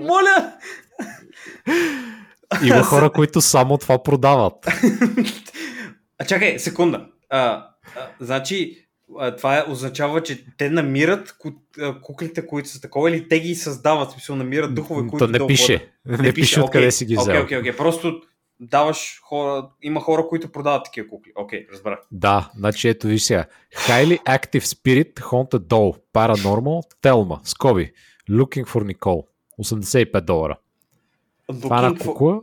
Моля! Има хора, които само това продават. А чакай, секунда. А, а, значи, а, това е, означава, че те намират ку, а, куклите, които са такова, или те ги създават, смисъл намират духове, които То не да пише. обладат. Не, пише откъде окей, си ги Окей, взел. окей, окей. Просто даваш хора, има хора, които продават такива кукли. Окей, разбрах. Да, значи ето виж сега. Highly Active Spirit Haunted Doll Paranormal Telma Скоби Looking for Nicole 85 долара. Това е на Looking for- кукла.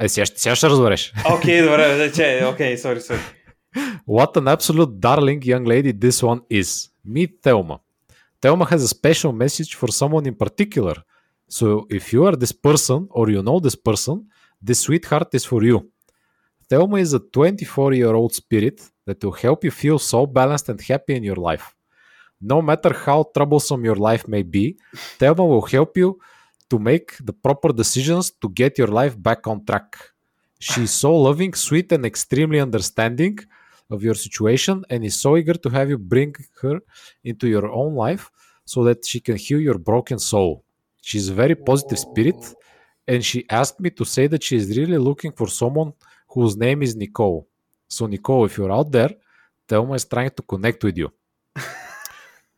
Е, сега, сега ще разбереш. Окей, добре, бе, че, окей, сори, сори. What an absolute darling young lady this one is. Meet Thelma. Thelma has a special message for someone in particular. So if you are this person or you know this person, this sweetheart is for you. Thelma is a 24 year old spirit that will help you feel so balanced and happy in your life. No matter how troublesome your life may be, Thelma will help you to make the proper decisions to get your life back on track. She is so loving, sweet, and extremely understanding of your situation and is so eager to have you bring her into your own life so that she can heal your broken soul. She's a very positive spirit and she asked me to say that she is really looking for someone whose name is Nicole. So, Nicole, if you're out there, Thelma is trying to connect with you.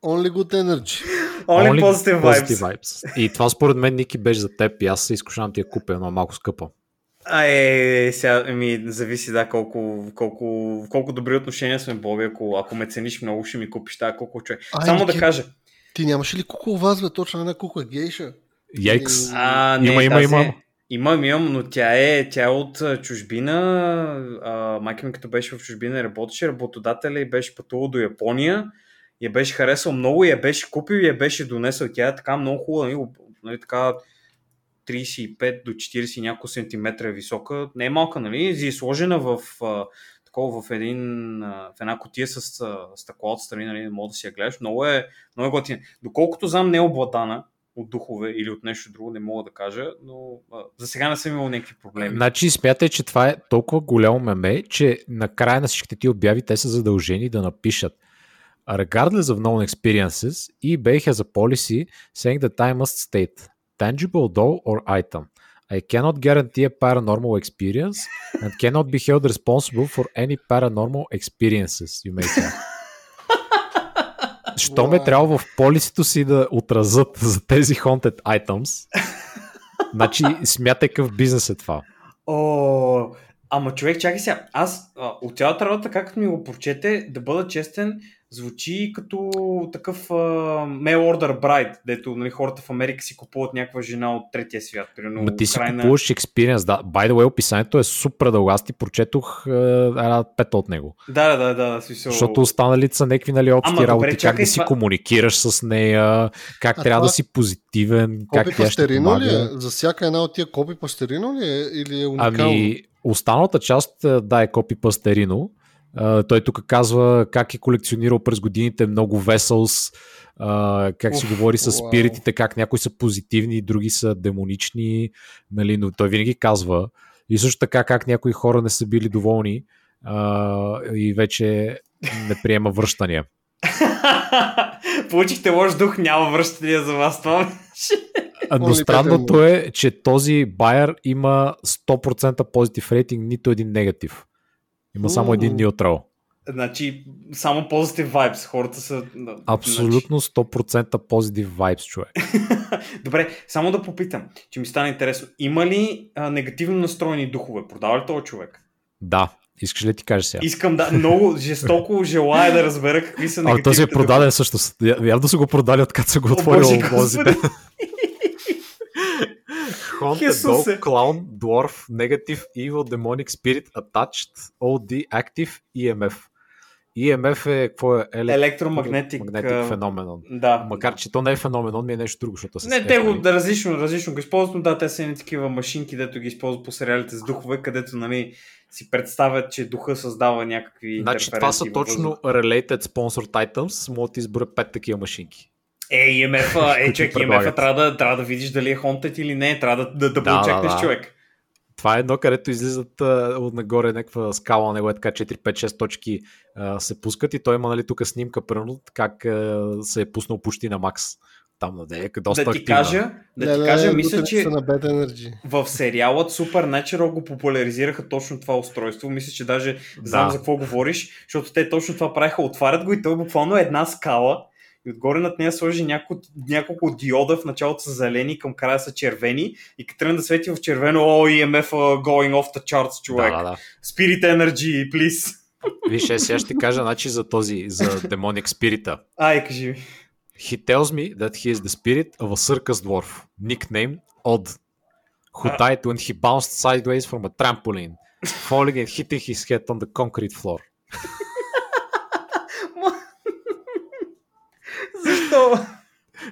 Only good energy. Only, positive vibes. vibes. И това според мен, Ники, беше за теб и аз се изкушавам ти я купя, но е малко скъпа. А, е, сега, ми, зависи, да, колко, колко, колко добри отношения сме, Боби. Ако, ако ме цениш много, ще ми купиш тази колко човек. Ай, Само да Ники. кажа. Ти нямаш ли кука у вас, бе? Точно една кука гейша. Яйкс. А, не, Има, има, тази има. е- Имам, имам, но тя е, тя е от чужбина. А, майка ми като беше в чужбина работеше, работодателя и беше пътувал до Япония. И я беше харесал много и я беше купил и я беше донесъл. Тя е така много хубава, нали, нали, така 35 до 40 няколко сантиметра е висока. Не е малка, нали? И е сложена в а, такова в, един, в една котия с стъкло отстрани, нали? Не мога да си я гледаш. Много е, много е готина. Доколкото знам, не е обладана от духове или от нещо друго, не мога да кажа, но а, за сега не съм имал някакви проблеми. Значи смятай, че това е толкова голямо меме, че на края на всичките ти обяви те са задължени да напишат Regardless of known experiences, eBay has a policy saying that I must state tangible doll or item. I cannot guarantee a paranormal experience and cannot be held responsible for any paranormal experiences you may have. Що ме Уау. трябва в полисито си да отразят за тези haunted items, значи смятай какъв бизнес е това. О, ама човек, чакай сега. Аз от цялата работа, както ми го прочете, да бъда честен, звучи като такъв а, mail order bride, дето нали, хората в Америка си купуват някаква жена от третия свят. Примерно, Ма ти си крайна- купуваш experience. Да, by the way, описанието е супер дълго. Аз ти прочетох една пета от него. Да, да, да, да, да, смисъл... Защото останалите са някакви нали, общи Ама, добре, работи, как чакай, да си това- комуникираш с нея, как А трябва да това си позитивен, как Копи тя ще ли е? За всяка една от тия копи пастерино ли е? Или е уникално? Ами, останалата част, е, да, е копи пастерино. Той тук казва как е колекционирал през годините много весълс, а, как си Уф, говори с спиритите, как някои са позитивни, други са демонични, нали, но той винаги казва и също така как някои хора не са били доволни а, и вече не приема връщания. Получихте лош дух, няма връщания за вас това. Но странното е, че този байер има 100% позитив рейтинг, нито един негатив. Има само един неутрал. значи, само позитив вайбс. Хората са... да, Абсолютно 100% позитив вайбс, човек. Значи... Добре, само да попитам, че ми стана интересно. Има ли а, негативно настроени духове? Продава ли този човек? Да, искаш ли ти кажа сега? Искам да, много жестоко желая да разбера какви са А негативните този е духове. продаден също. Я- Явно са го продали откакто са го О, отворил Боже Haunted Хесусе. Dog, Clown, Dwarf, Negative, Evil, Demonic Spirit, Attached, OD, Active, EMF. EMF е, какво е? Еле- Електромагнетик. А, феноменон. Да. Макар, че то не е феноменон, ми е нещо друго, защото са Не, те го различно, различно го използват, но да, те са едни такива машинки, дето ги използват по сериалите с духове, където нали, си представят, че духа създава някакви Значи това са точно related sponsored items. Мога да изброя пет такива машинки. Е, IMF-а, е, предлагат. IMF-а трябва да, трябва да видиш дали е haunted или не, трябва да, да, да, Да, да, да, да. човек. Това е едно, където излизат а, от нагоре някаква скала, него е така 4, 5, 6 точки а, се пускат и той има нали, тук снимка, примерно, как а, се е пуснал почти на макс. Там наде е доста Да ти активна. кажа, да Не, ти кажа, не, мисля, че Са на Bad Energy. в сериалът Supernatural го популяризираха точно това устройство. Мисля, че даже знам Да. за какво говориш, защото те точно това правиха. Отварят го и той буквално е една скала и отгоре над нея сложи няколко, няколко диода, в началото са зелени, към края са червени и като тръгне да свети в червено, о, EMF uh, going off the charts, човек. Да, да, да. Spirit Energy, please. Виж, е, сега ще кажа значи, за този, за Demonic Spirit. Ай, кажи ми. He tells me that he is the spirit of a circus dwarf, nicknamed Odd, who Ah. died when he bounced sideways from a trampoline, falling and hitting his head on the concrete floor. Защо?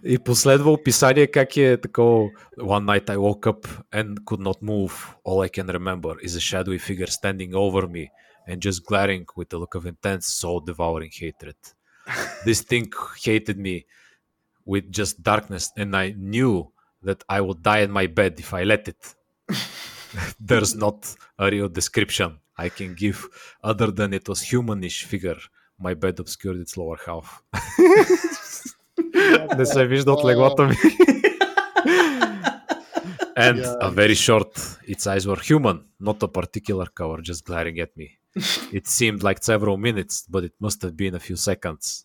И последва описание как е такова One night I woke up and could not move. All I can remember is a shadowy figure standing over me and just glaring with a look of intense, soul-devouring hatred. This thing hated me with just darkness and I knew that I would die in my bed if I let it. There's not a real description I can give other than it was humanish figure. My bed obscured its lower half. Не се вижда от леглото ми. And a very short, its eyes were human, not a particular color, just glaring at me. It seemed like several minutes, but it must have been a few seconds.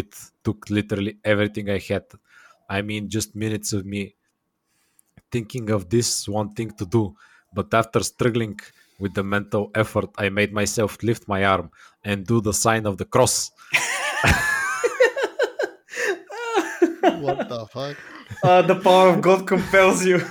It took literally everything I had. I mean, just minutes of me thinking of this one thing to do. But after struggling with the mental effort, I made myself lift my arm and do the sign of the cross. What the fuck? Uh, the power of God compels you.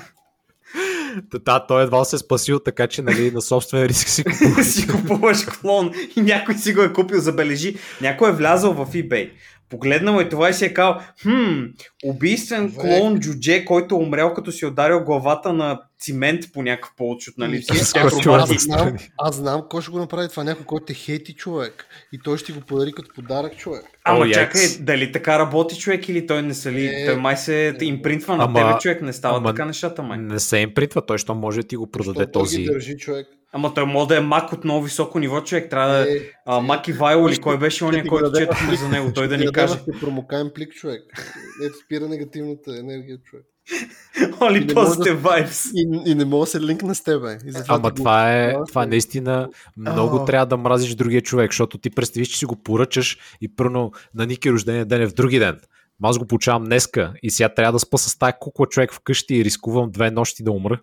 Да, той едва се е спасил, така че нали, на собствен риск си купува. си купуваш клон и някой си го е купил, забележи. Някой е влязъл в eBay, погледнал е това и си е казал, хм, убийствен клон Джудже, който е умрял като си е ударил главата на цимент по някакъв повод, защото нали акробати. Аз знам, аз знам кой ще го направи това. Някой, който те хейти човек. И той ще го подари като подарък човек. Ама О, чакай, дали така работи човек или той не са ли? Е, той май се импринтва на ама- тебе човек, не става ама- така нещата май. Не се импринтва, той що може да ти го продаде Защото той този. ги държи човек. Ама той може да е мак от много високо ниво човек, трябва да е Е, а, Мак и Вайло или кой беше ще ония, който четохме за него, той да ще ни каже. в промокаем плик човек. Ето спира негативната енергия човек. Да- positive vibes. И, и не мога да се линкна с тебе. И затова Ама това е, това е наистина много О. трябва да мразиш другия човек, защото ти представиш, че си го поръчаш и пърно на Ники рождения ден е в други ден. Аз го получавам днеска и сега трябва да спа с тая кукла човек вкъщи и рискувам две нощи да умра.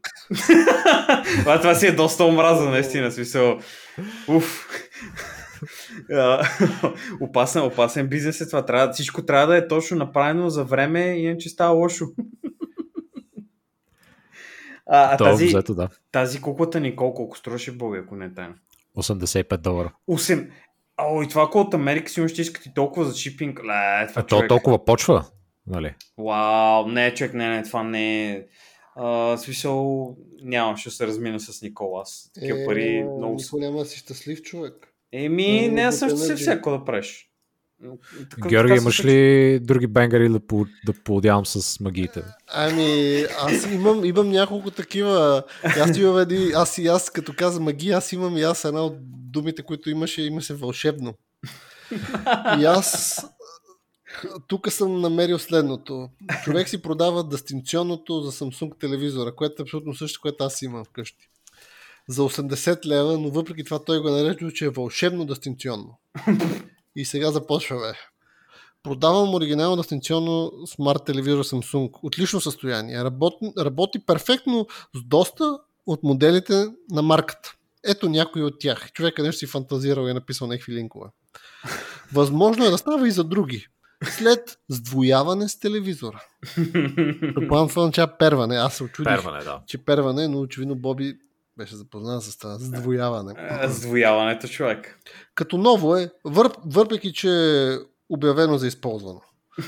това, това си е доста омраза, наистина. Смисъл. Уф. Опасен, опасен бизнес е това. Трябва, всичко трябва да е точно направено за време, иначе става лошо. А, а Това тази, взето, да. тази куклата ни колко, колко струваше Боби, ако не е тайна? 85 долара. 8. О, и това ако от Америка си ще искат и толкова за шипинг. Ле, това А то човек. толкова почва, нали? Вау, не, човек, не, не, това не е. В смисъл, нямам, ще се размина с Никола. Аз такива Е, пари но много. Никой няма да си щастлив човек. Еми, не, аз съм щастлив всяко да правиш. Такъв- Георги, така се имаш ли други бенгари да, по, да поудявам с магиите? Ами, аз имам, имам няколко такива. Аз имам едни, аз и аз, като каза магия, аз имам и аз една от думите, които имаше, имаше вълшебно. И аз тук съм намерил следното. Човек си продава дистанционното за Samsung телевизора, което е абсолютно също, което аз имам вкъщи. За 80 лева, но въпреки това той го нарече, че е вълшебно дистанционно. И сега започваме. Продавам оригинално дистанционно смарт телевизор Samsung. Отлично състояние. Работи, работи перфектно с доста от моделите на марката. Ето някои от тях. Човека нещо си фантазирал и е написал някакви линкове. Възможно е да става и за други. След сдвояване с телевизора. Предполагам, това означава перване. Аз се очудих, Перване, да. че перване, но очевидно Боби беше запознан с това. Сдвояване. Сдвояването, човек. Като ново е, вър, въпреки че е обявено за използвано.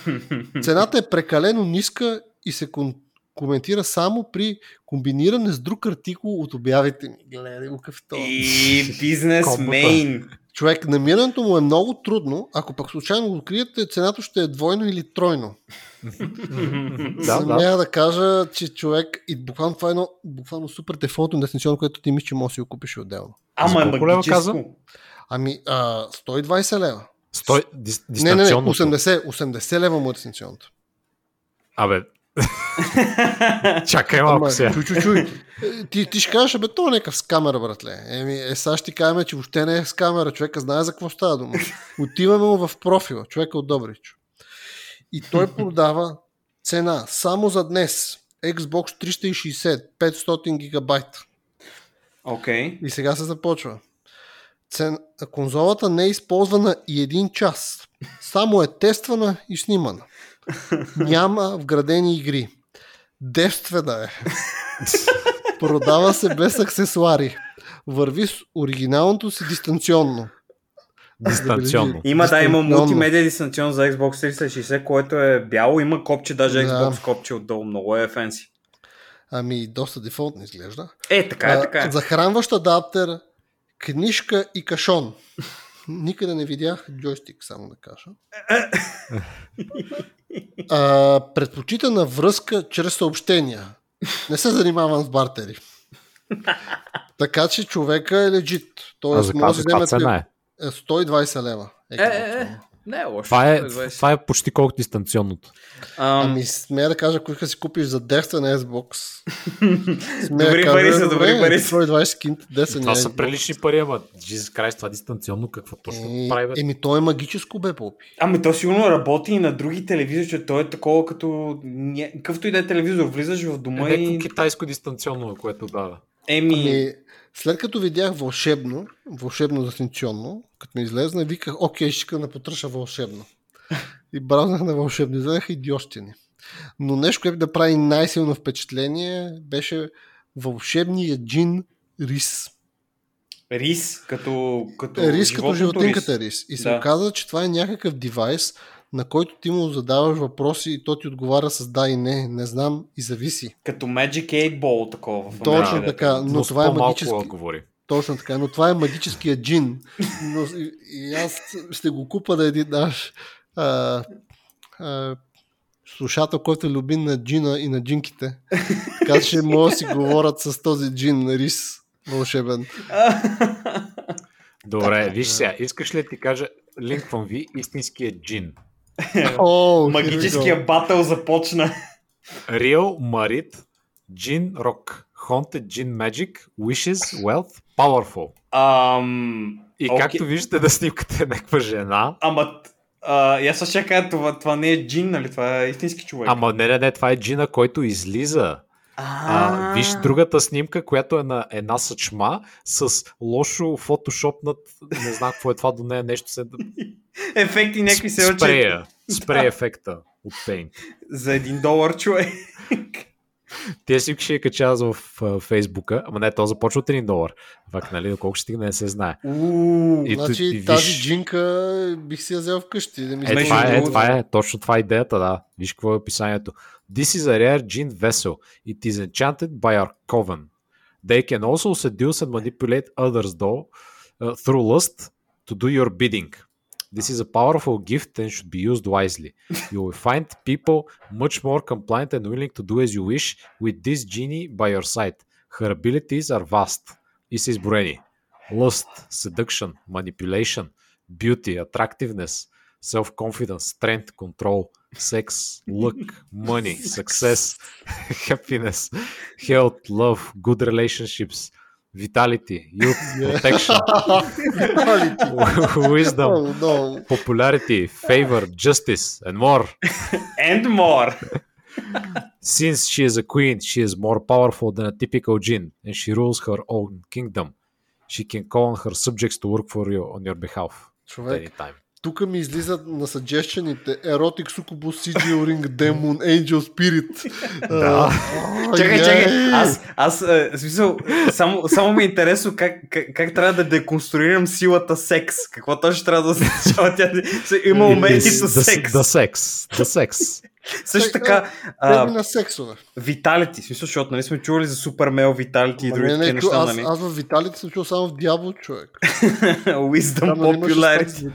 Цената е прекалено ниска и се кон- коментира само при комбиниране с друг артикул от обявите ми. Гледай го какъв. И бизнесмейн. Човек, намирането му е много трудно. Ако пък случайно го откриете, цената ще е двойно или тройно. Да, да. Да кажа, че човек, и буквално това е едно буквално супер дефолтно дистанционно, което ти мислиш, че можеш да си го купиш отделно. Ама е каза? магическо. Ами, а, 120 лева. Стой, дис, Не, не, не, дистанционното. 80, 80 лева му е дистанционното. Абе, чакай малко Ама, сега. чуй, чуй, чуй. Ти, ти ще кажеш, бе, то някакъв с камера, братле. Еми, е, сега ще ти кажем, че въобще не е с камера. Човека знае за какво става дума. Отиваме му в профила. Човека от Добрич. И той продава цена само за днес. Xbox 360, 500 гигабайта. Окей. И сега се започва. Цен... Конзолата не е използвана и един час. Само е тествана и снимана. Няма вградени игри. Девствена е. Продава се без аксесуари. Върви с оригиналното си дистанционно. Дистанционно. Има, да, има Дистанционно. мултимедия дистанцион за Xbox 360, което е бяло, има копче, даже Да. Xbox копче отдолу, много е фенси. Ами, доста дефолтно изглежда. Е, така е, така е. Захранващ адаптер, книжка и кашон. Никъде не видях джойстик, само да кажа. А, предпочитана връзка чрез съобщения. Не се занимавам с бартери. Така че човека е легит. А Тоест, за може да цена е? е, 120 лева. Е, е, е. Не е лошо. Това е, 120. това е почти колко дистанционното. Ам, Ами, смея да кажа, ако си купиш за десен Xbox. Добри пари са, добри пари са. 120 кинт, десен Това Xbox. са прилични пари, ама Jesus Christ, това дистанционно какво точно Е, прави? бе? Еми, то е магическо, бе, попи. Ами то сигурно работи и на други телевизори, че той е такова като... Какъвто и да е телевизор, влизаш в Е, дома някакво и... китайско дистанционно, което дава. Еми... Ами, след като видях вълшебно, вълшебно дистанционно, като ми излезна, виках, окей, ще да потърша вълшебно. И бразнах на вълшебно. Излезнаха идиощини. Но нещо, което да прави най-силно впечатление, беше вълшебния джин рис. Рис, като, като рис като животинката рис. И се Да. оказа, че това е някакъв девайс, на който ти му задаваш въпроси и то ти отговаря с да и не. Не знам и зависи. Като Magic 8 Ball такова. в Точно Америка, така. Но с това е магически. отговори. Точно така, но това е магическия джин. Но, и, и аз ще го купа на един наш а, а, слушател, който е любим на джина и на джинките. Така че могат да си говорят с този джин рис вълшебен. Добре, виж сега, искаш ли да ти кажа, линквам ви истинския джин. О, Магическия батъл започна. Real Marit, Gin Rock, Haunted Gin Magic, Wishes, Wealth, Powerful. Ам, И окей. както виждате на снимката е някаква жена. Ама, а, аз ще кажа, това, това не е джин, нали? Това е истински човек. Ама не, не, не, това е джина, който излиза. А, виж другата снимка, която е на една съчма с лошо фотошопнат, не знам какво е това до нея, нещо се... Ефекти някакви се очи Спрея. Спрей ефекта от Paint. за един долар човек. Тези снимки ще я кача в а, Фейсбука, ама не, то започва от 1 долар. Пак, нали, доколко ще стигне, не се знае. Уу, И, Значи тази виж, джинка бих си я взел вкъщи. Да ми е, Между това е, това е, точно това е идеята, да. Виж какво е описанието. This is a rare gin vessel. It is enchanted by our coven. They can also seduce and manipulate others though uh, through lust to do your bidding. This is a powerful gift and should be used wisely. You will find people much more compliant and willing to do as you wish with this genie by your side. Her abilities are vast. И са изброени. Lust, seduction, manipulation, beauty, attractiveness, self-confidence, strength, control, sex, luck, money, success, happiness, health, love, good relationships, vitality, youth, protection, wisdom, Много, много. popularity, favor, justice, and more. and more. Since she is a queen, she is more powerful than a typical jinn, and she rules her own kingdom. She can call on her subjects to work for you on your behalf. Човек, Anytime. Тук ми излизат на съджещените Erotic Succubus, Sigil Ring, Demon, Angel Spirit. Да. Чакай, е. чакай, аз, аз е, смисъл, само, само ми е интересно как, как, как трябва да деконструирам силата секс. Какво точно трябва да означава тя? Има умението The- секс. The sex. The sex. Също така, а, на сексове. Vitality, в смисъл, защото нали сме чували за Supermail, Vitality и други такива неща, аз, нали? аз в Виталите съм чул само в Дявол, човек. Wisdom, Popularity.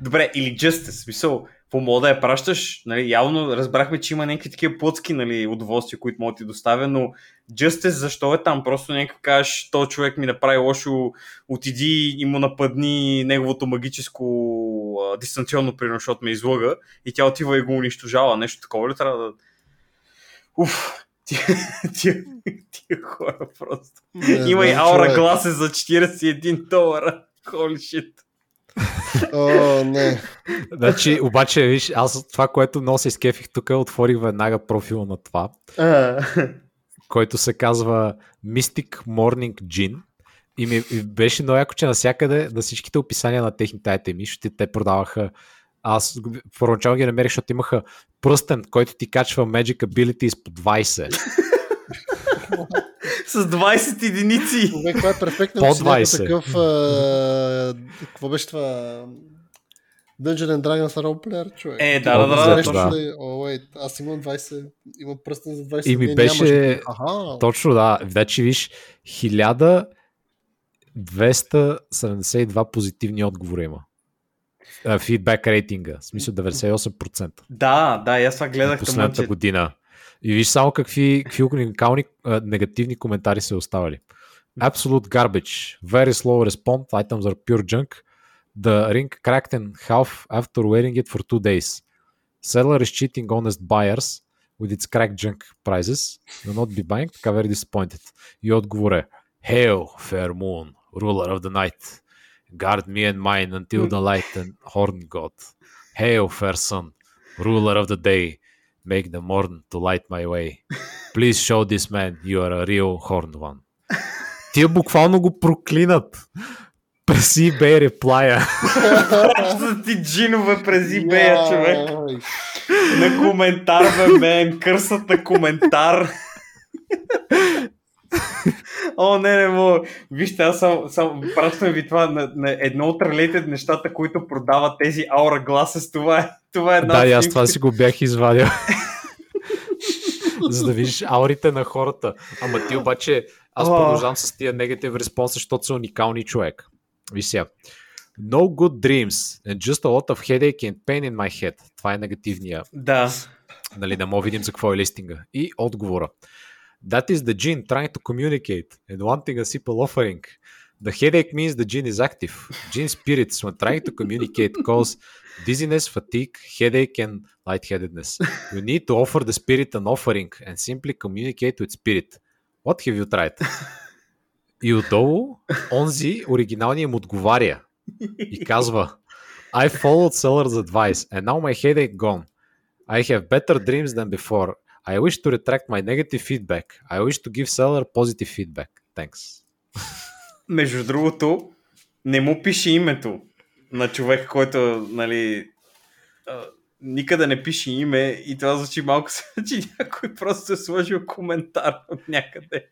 Добре, или Justice, смисъл, по мода я пращаш, нали, явно разбрахме, че има някакви такива плътски нали, удоволствия, които могат да ти доставя, но Justice защо е там? Просто някак кажеш, то човек ми направи лошо, отиди и му нападни неговото магическо а, дистанционно прино, защото ме излъга и тя отива и го унищожава. Нещо такова ли трябва да... Уф, тия, тия, тия хора просто. Не Има и аура човек. гласе за 41 долара. Holy shit. О, не. Значи, обаче, виж, аз това, което много се изкефих тук, отворих веднага профила на това, който се казва Mystic Morning Gin. И ми и беше много яко, че навсякъде на всичките описания на техните айтеми, защото те продаваха аз първоначално ги намерих, защото имаха пръстен, който ти качва Magic Abilities по 20. с 20 единици. Човек, това е перфектно. По ако си някакъв 20. Такъв, а, какво беше това? Dungeon and Dragons Roleplayer, човек. Е, да, да, да, да, точно. ли? О, wait, аз имам 20, имам пръстен за 20 И ми дни, беше- нямаш. Аха, Точно да. Вече виж, 1272 позитивни отговора има. Фидбек рейтинга, в смисъл 98% Да, да, и аз това гледах към последната че... година. И виж само какви, какви уникални а, негативни коментари са оставали. Absolute garbage. Very slow response. Items are pure junk. The ring cracked in half after wearing it for two days. Seller is cheating honest buyers with its cracked junk prices. Will not be buying. Така very disappointed. И отговор е Hail, fair moon, ruler of the night. Guard me and mine until the light and horn god. Hail, fair sun, ruler of the day. Make the morn to light my way. Please show this man you are a real horned one. Тия буквално го проклинат. През eBay реплая. За ти джинове през eBay, човек. На коментар, бе, мен. Кърсът на коментар. О, не, не мога. Вижте, аз съм, съм пращам ви това на, на едно от related нещата, които продават тези Aura Glasses. Това е, това е една Да, и аз това си го бях извадил. За да видиш аурите на хората. Ама ти обаче, аз продължавам с тия негатив респонса, защото са уникални човек. Виж сега. No good dreams and just a lot of headache and pain in my head. Това е негативния Да. нали, да мога видим за какво е листинга. И отговора. That is the gene trying to communicate and wanting a simple offering. The headache means the gene is active. Gene spirits when trying to communicate cause dizziness, fatigue, headache, and lightheadedness. You need to offer the spirit an offering and simply communicate with spirit. What have you tried? И отдолу, онзи, оригиналният му отговаря и казва I followed seller's advice and now my headache gone. I have better dreams than before. I wish to retract my negative feedback. I wish to give seller positive feedback. Thanks. Между другото, не му пише името на човек, който, нали, никъде не пише име и това звучи малко, че някой просто е сложил коментар от някъде.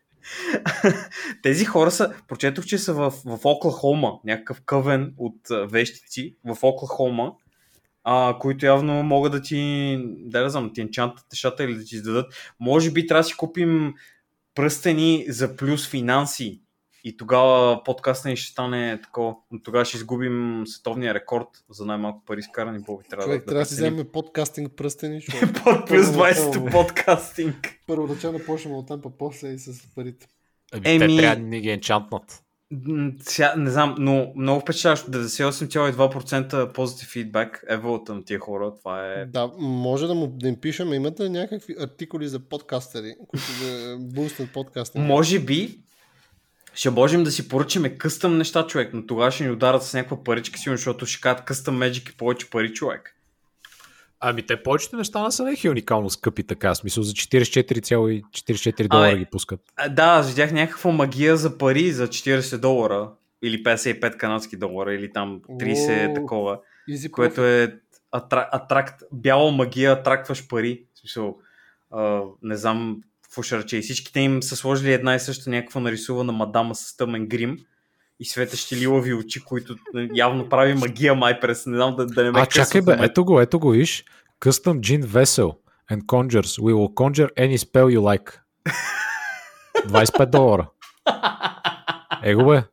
Тези хора са, прочетох, че са в, в Оклахома, някакъв къвен от вещици в Оклахома, а, които явно могат да ти, да не знам, ти енчантат нещата или да ти издадат. Може би трябва да си купим пръстени за плюс финанси и тогава подкаста ни ще стане такова. Но тогава ще изгубим световния рекорд за най-малко пари скарани боби. Трябва Човек, да, трябва да си преценим. вземе подкастинг пръстени. Под плюс Първо 20 направо. подкастинг. Първоначално почнем от там, па после и с парите. Еми, Еми- те трябва да ни ги енчантнат. Сега, не знам, но много впечатляващо. 98,2% позитив фидбак е вълта на тия хора. Това е... Да, може да му да им пишем. Имате някакви артикули за подкастери, които да бустнат подкастинг? Може би ще можем да си поръчаме къстъм неща, човек, но тогава ще ни ударат с някаква паричка си, защото ще кажат къстъм Magic и повече пари, човек. Ами те повечето неща не са леки уникално скъпи така. Смисъл за 44,44 долара ги пускат. Да, аз видях някаква магия за пари за 40 долара или 55 канадски долара или там 30 О, такова, Easy което е атра, атракт, бяла магия, атракваш пари. Смисъл, а, не знам какво ще рече. И всичките им са сложили една и съща някаква нарисувана мадама с тъмен грим и светещи лилави очи, които нали, явно прави магия май през, не знам да, да не ме А, чакай бе, ето го, ето го, виж. Custom Gin Vessel and Conjures. We will conjure any spell you like. 25 долара. Его бе.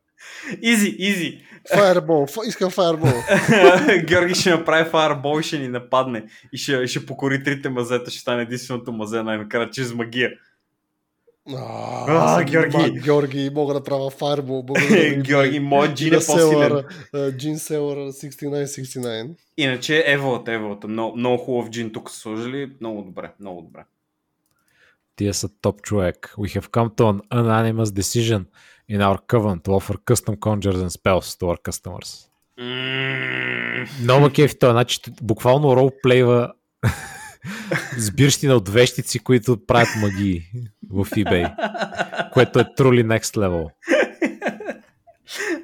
Изи, изи. Fireball, ф- искам Fireball. Георги ще направи фаербол и ще ни нападне и ще, ще покори трите мазета, ще стане единственото мазе най-накрая чрез магия. А, Георги. Георги, мога да правя ви. Георги, моят джин е по-силен. Джин Селър 6969. Иначе Еволата, Еволата. Много, много хубав джин тук са сложили. Много добре, много добре. Тия са топ човек. We have come to an unanimous decision in our coven to offer custom conjures and spells to our customers. Mm. Много кефи това, значи буквално ролплейва сбирщина от вещици, които правят магии в eBay, което е truly next level.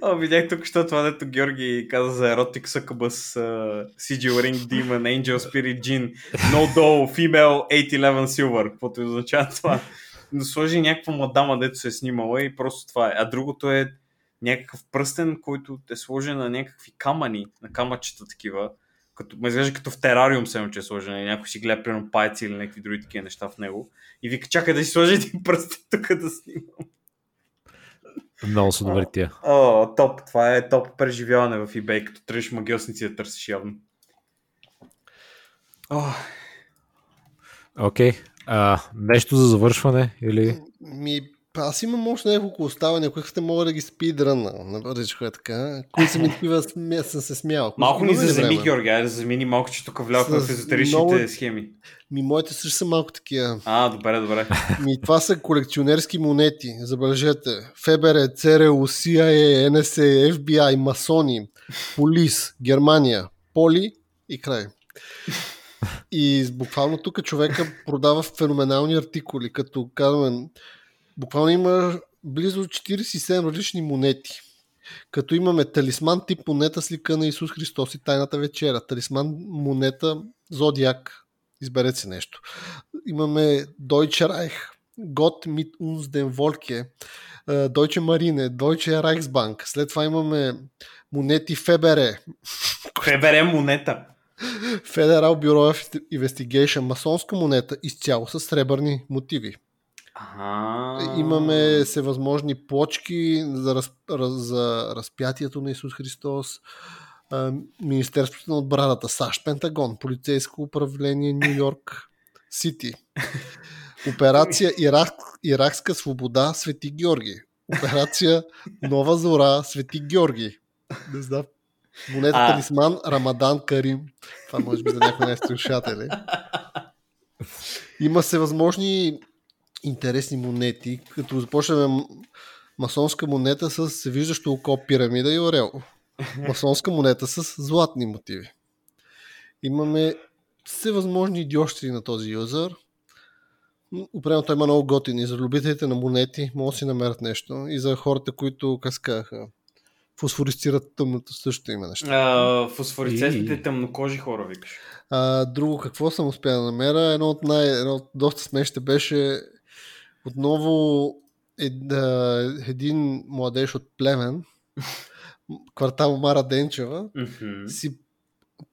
О, видях тук, що това, дето Георги каза за Erotic Succubus, uh, Sigil Ring Demon, Angel Spirit Jin, No Doll, Female 811 Silver, каквото означава това. Да сложи някаква мадама, дето се е снимала и просто това е. А другото е някакъв пръстен, който е сложен на някакви камъни, на камъчета такива, като, ме изглежда като в терариум се че е сложен, и някой си гледа примерно пайци или някакви други такива неща в него. И вика, чакай да си сложи един пръстен тук да снимам. Много са добри тия. О, топ. Това е топ преживяване в eBay, като тръгнеш магиосници да търсиш явно. Окей. Okay. нещо за завършване или... Ми, аз имам още няколко оставания, които сте мога да ги спидръна, набързичко е така, които са ми такива, смя, съм се смял. малко ни заземи? Георги. Да замини малко, че тук влякохме С в езотеричните много- схеми. Ми, моите също са малко такива. А, добре, добре. Ми, това са колекционерски монети, забележете. ФБР, ЦРУ, CIA, NSA, FBI, масони, полис, Германия, поли и край. И буквално тук човека продава феноменални артикули, като казваме, буквално има близо 47 различни монети. Като имаме талисман тип монета с лика на Исус Христос и Тайната вечера, талисман монета Зодиак, изберете си нещо. Имаме Deutsche Reich, Gott mit uns den Volke, е, Deutsche Marine, Deutsche Reichsbank. След това имаме монети ФБР, Пребере монета. Bureau of Investigation, масонска монета, изцяло с сребърни мотиви. Имаме всевъзможни плочки за, раз, раз, за разпятието на Исус Христос, а, Министерството на отбраната, САЩ, Пентагон, полицейско управление Нью Йорк Сити, операция Ирак, Иракска свобода Свети Георги, Операция Нова Зора, Свети Георги. Не знам. Монета А. талисман Рамадан Карим. Това може би за някои не слушатели. Има се възможни интересни монети, като започнем масонска монета с виждащо око пирамида и орел. Масонска монета с златни мотиви. Имаме всевъзможни идиощи на този юзър. Определено той има много готини. За любителите на монети могат да си намерят нещо. И за хората, които каскаха фосфорисцират тъмното също има нещо. А, фосфорицентните И- тъмнокожи хора, викаш. А, друго, какво съм успял да намеря? Едно от, най, едно от доста смешните беше отново ед, а, един младеж от племен, квартал Мара Денчева, Мгм. си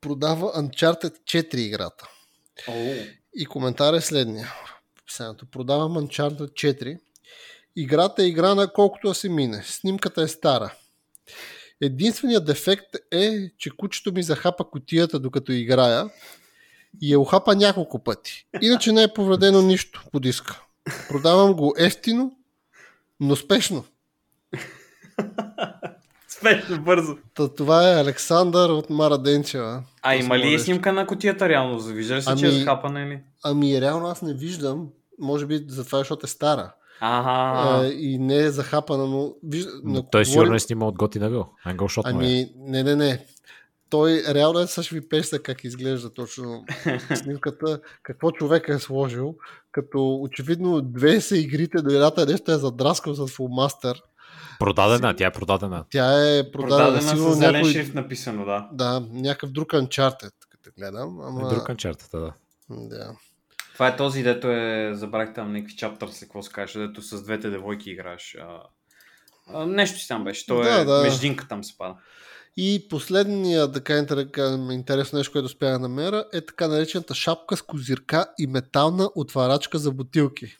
продава Uncharted 4 играта. О, И коментар е следния. в описанието. Продавам Uncharted 4. Играта е играна колкото да се мине. Снимката е стара. Единственият дефект е, че кучето ми захапа котията докато играя и я ухапа няколко пъти. Иначе не е повредено нищо по диска. Продавам го ефтино, но спешно. Спешно, бързо. Та, това е Александър от Мара Денчева. А има ли младеж. снимка на котията реално? Завижда ли се, че е Ами- захапана или? Ами реално аз не виждам. Може би затова, защото е стара. Ага. А, и не е захапана, но... Виж, Но той сигурно е снимал от готин ъгъл. Ангъл шот ами... е. Ами, не, не, не. Той реално е също ви песня как изглежда точно снимката, какво човек е сложил, като очевидно две са игрите, до едната нещо е задраскал с фулмастер. Продадена, тя е продадена. Тя е продадена, Продадена сигурно с зелен някой, шрифт написано, да. да, някакъв друг Uncharted, като гледам. Ама, Друг анчартата, да. да. Това е този, дето е, забравих там някакви чаптърс, какво се каже, дето с двете девойки играеш. А, а, нещо си там беше, то Да, е да. междинка там се пада. И последния така интер- интересно нещо, което успях да намеря, е така наречената шапка с козирка и метална отварачка за бутилки.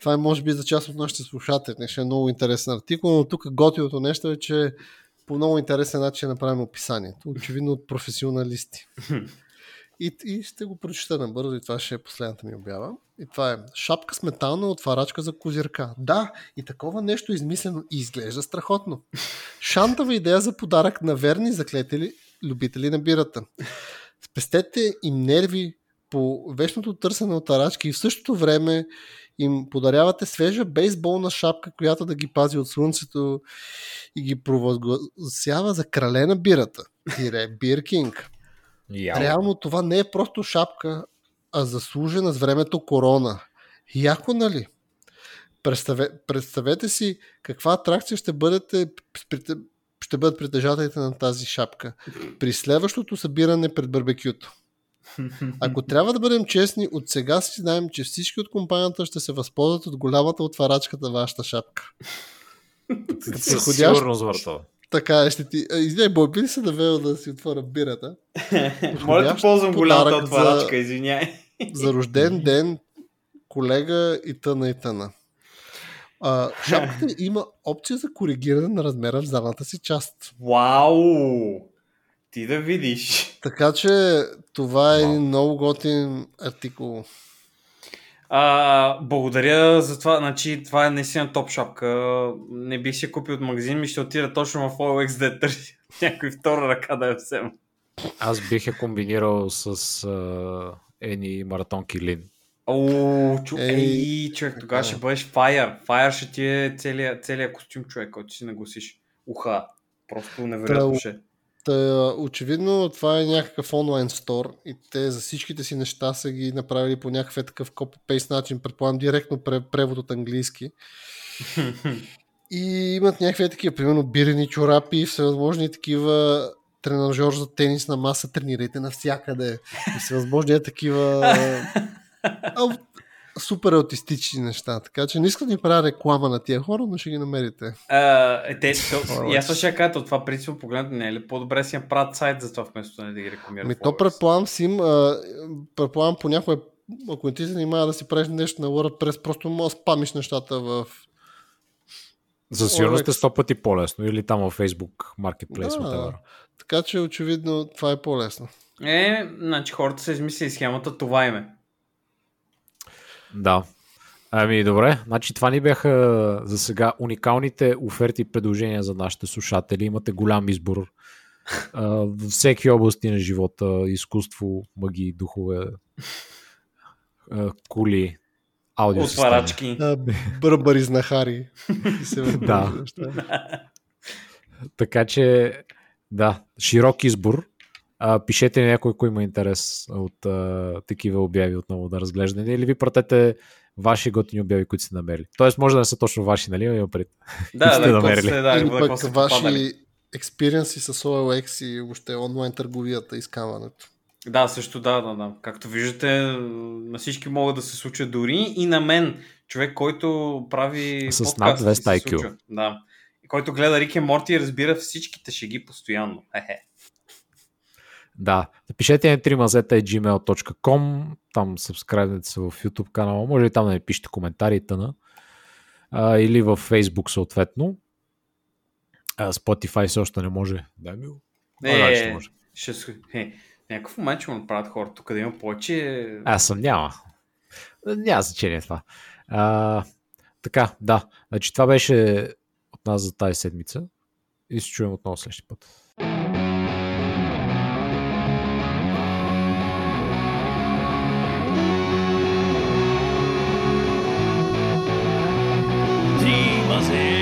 Това е може би за част от нашите слушатели. Ще е много интересен артикул, но тук готиното нещо е, че по много интересен начин е направено описанието. Очевидно от професионалисти. И, и ще го прочета набързо и това ще е последната ми обява. И това е шапка с метална отварачка за козирка. Да, и такова нещо измислено и изглежда страхотно. Шантава идея за подарък на верни заклетели любители на бирата. Спестете им нерви по вечното търсене от арачки и в същото време им подарявате свежа бейсболна шапка, която да ги пази от слънцето и ги провъзгласява за крале на бирата. Тире Бир Яо. Реално това не е просто шапка, а заслужена с времето корона. Яко, нали? Представе, представете си каква атракция ще бъдете ще бъдат притежателите на тази шапка при следващото събиране пред барбекюто. Ако трябва да бъдем честни, от сега си знаем, че всички от компанията ще се възползват от голямата отварачка на вашата шапка. Със подходящ- сигурност върта. Така е, ще ти... а, Извиняй, бой, би ли се навел да си отворя бирата? Моля да ползвам голямата отварачка, за- извиняй. за рожден ден, колега и тъна и тъна. А, шапката има опция за коригиране на размера в задната си част. Вау! Ти да видиш. Така че това е Вау. един много готин артикул. А, благодаря за това. Значи, това е наистина топ шапка. Не бих си купил от магазин, ми ще отида точно в OLX да търся. Някой втора ръка да я взема. Аз бих я комбинирал с а, Ени маратонки Лин. О, чу... Ей, Ей, човек, тогава ще бъдеш Fire. Fire ще ти е целият, целият костюм, човек, който си нагласиш. Уха. Просто невероятно ще. Та, очевидно това е някакъв онлайн стор и те за всичките си неща са ги направили по някакъв е такъв копи-пейст начин, предполагам директно пре- превод от английски. И имат някакви такива, примерно бирени чорапи, всевъзможни такива тренажер за тенис на маса, тренирайте навсякъде. И всевъзможни е такива а, супер аутистични неща. Така че не искам да ни правя реклама на тия хора, но ще ги намерите. А, е, те, то, и аз ще кажа, от това принцип погледнато не е ли по-добре си направят сайт за това, вместо нали, да ги рекламират. Ми то предполагам си им, предполагам понякога, ако не ти се занимава да си правиш нещо на WordPress, просто може да спамиш нещата в... За сигурност е сто пъти по-лесно. Или там във Facebook Marketplace. Да. whatever. Така че очевидно това е по-лесно. Е, значи хората са измислили схемата, това име. Да. Ами добре, значи това ни бяха за сега уникалните оферти и предложения за нашите слушатели. Имате голям избор във всеки области на живота, изкуство, магии, духове, кули, аудиосистеми. Отварачки. Бърбари знахари. И се Да. Така че, да, широк избор. А, пишете някой, ако има интерес от а, такива обяви отново да разглеждане или ви пратете ваши готини обяви, които сте намерили. Тоест, може да не са точно ваши, нали? Има пред. Да, сте да, намерили. сте, да, Или пък ваши експириенси с OLX и въобще онлайн търговията и скамането. Да, също да, да, да. Както виждате, на всички могат да се случат дори и на мен, човек, който прави С над 200 се IQ. Да. И който гледа Рик и Морти и разбира всичките шеги постоянно. Хе-хе. Да, напишете ни 3mazeta.gmail.com, там сабскрайбнете се в YouTube канала, може и там да ни пишете коментари и тъна. А, или в Facebook съответно. А, Spotify все още не може. Дай ми го. А, да, ще може. ще, е, някакъв момент ще му направят хората тук да има повече. Аз съм няма. Няма значение това. А, така, да. Значи това беше от нас за тази седмица. И се чуем отново следващия път. Yeah.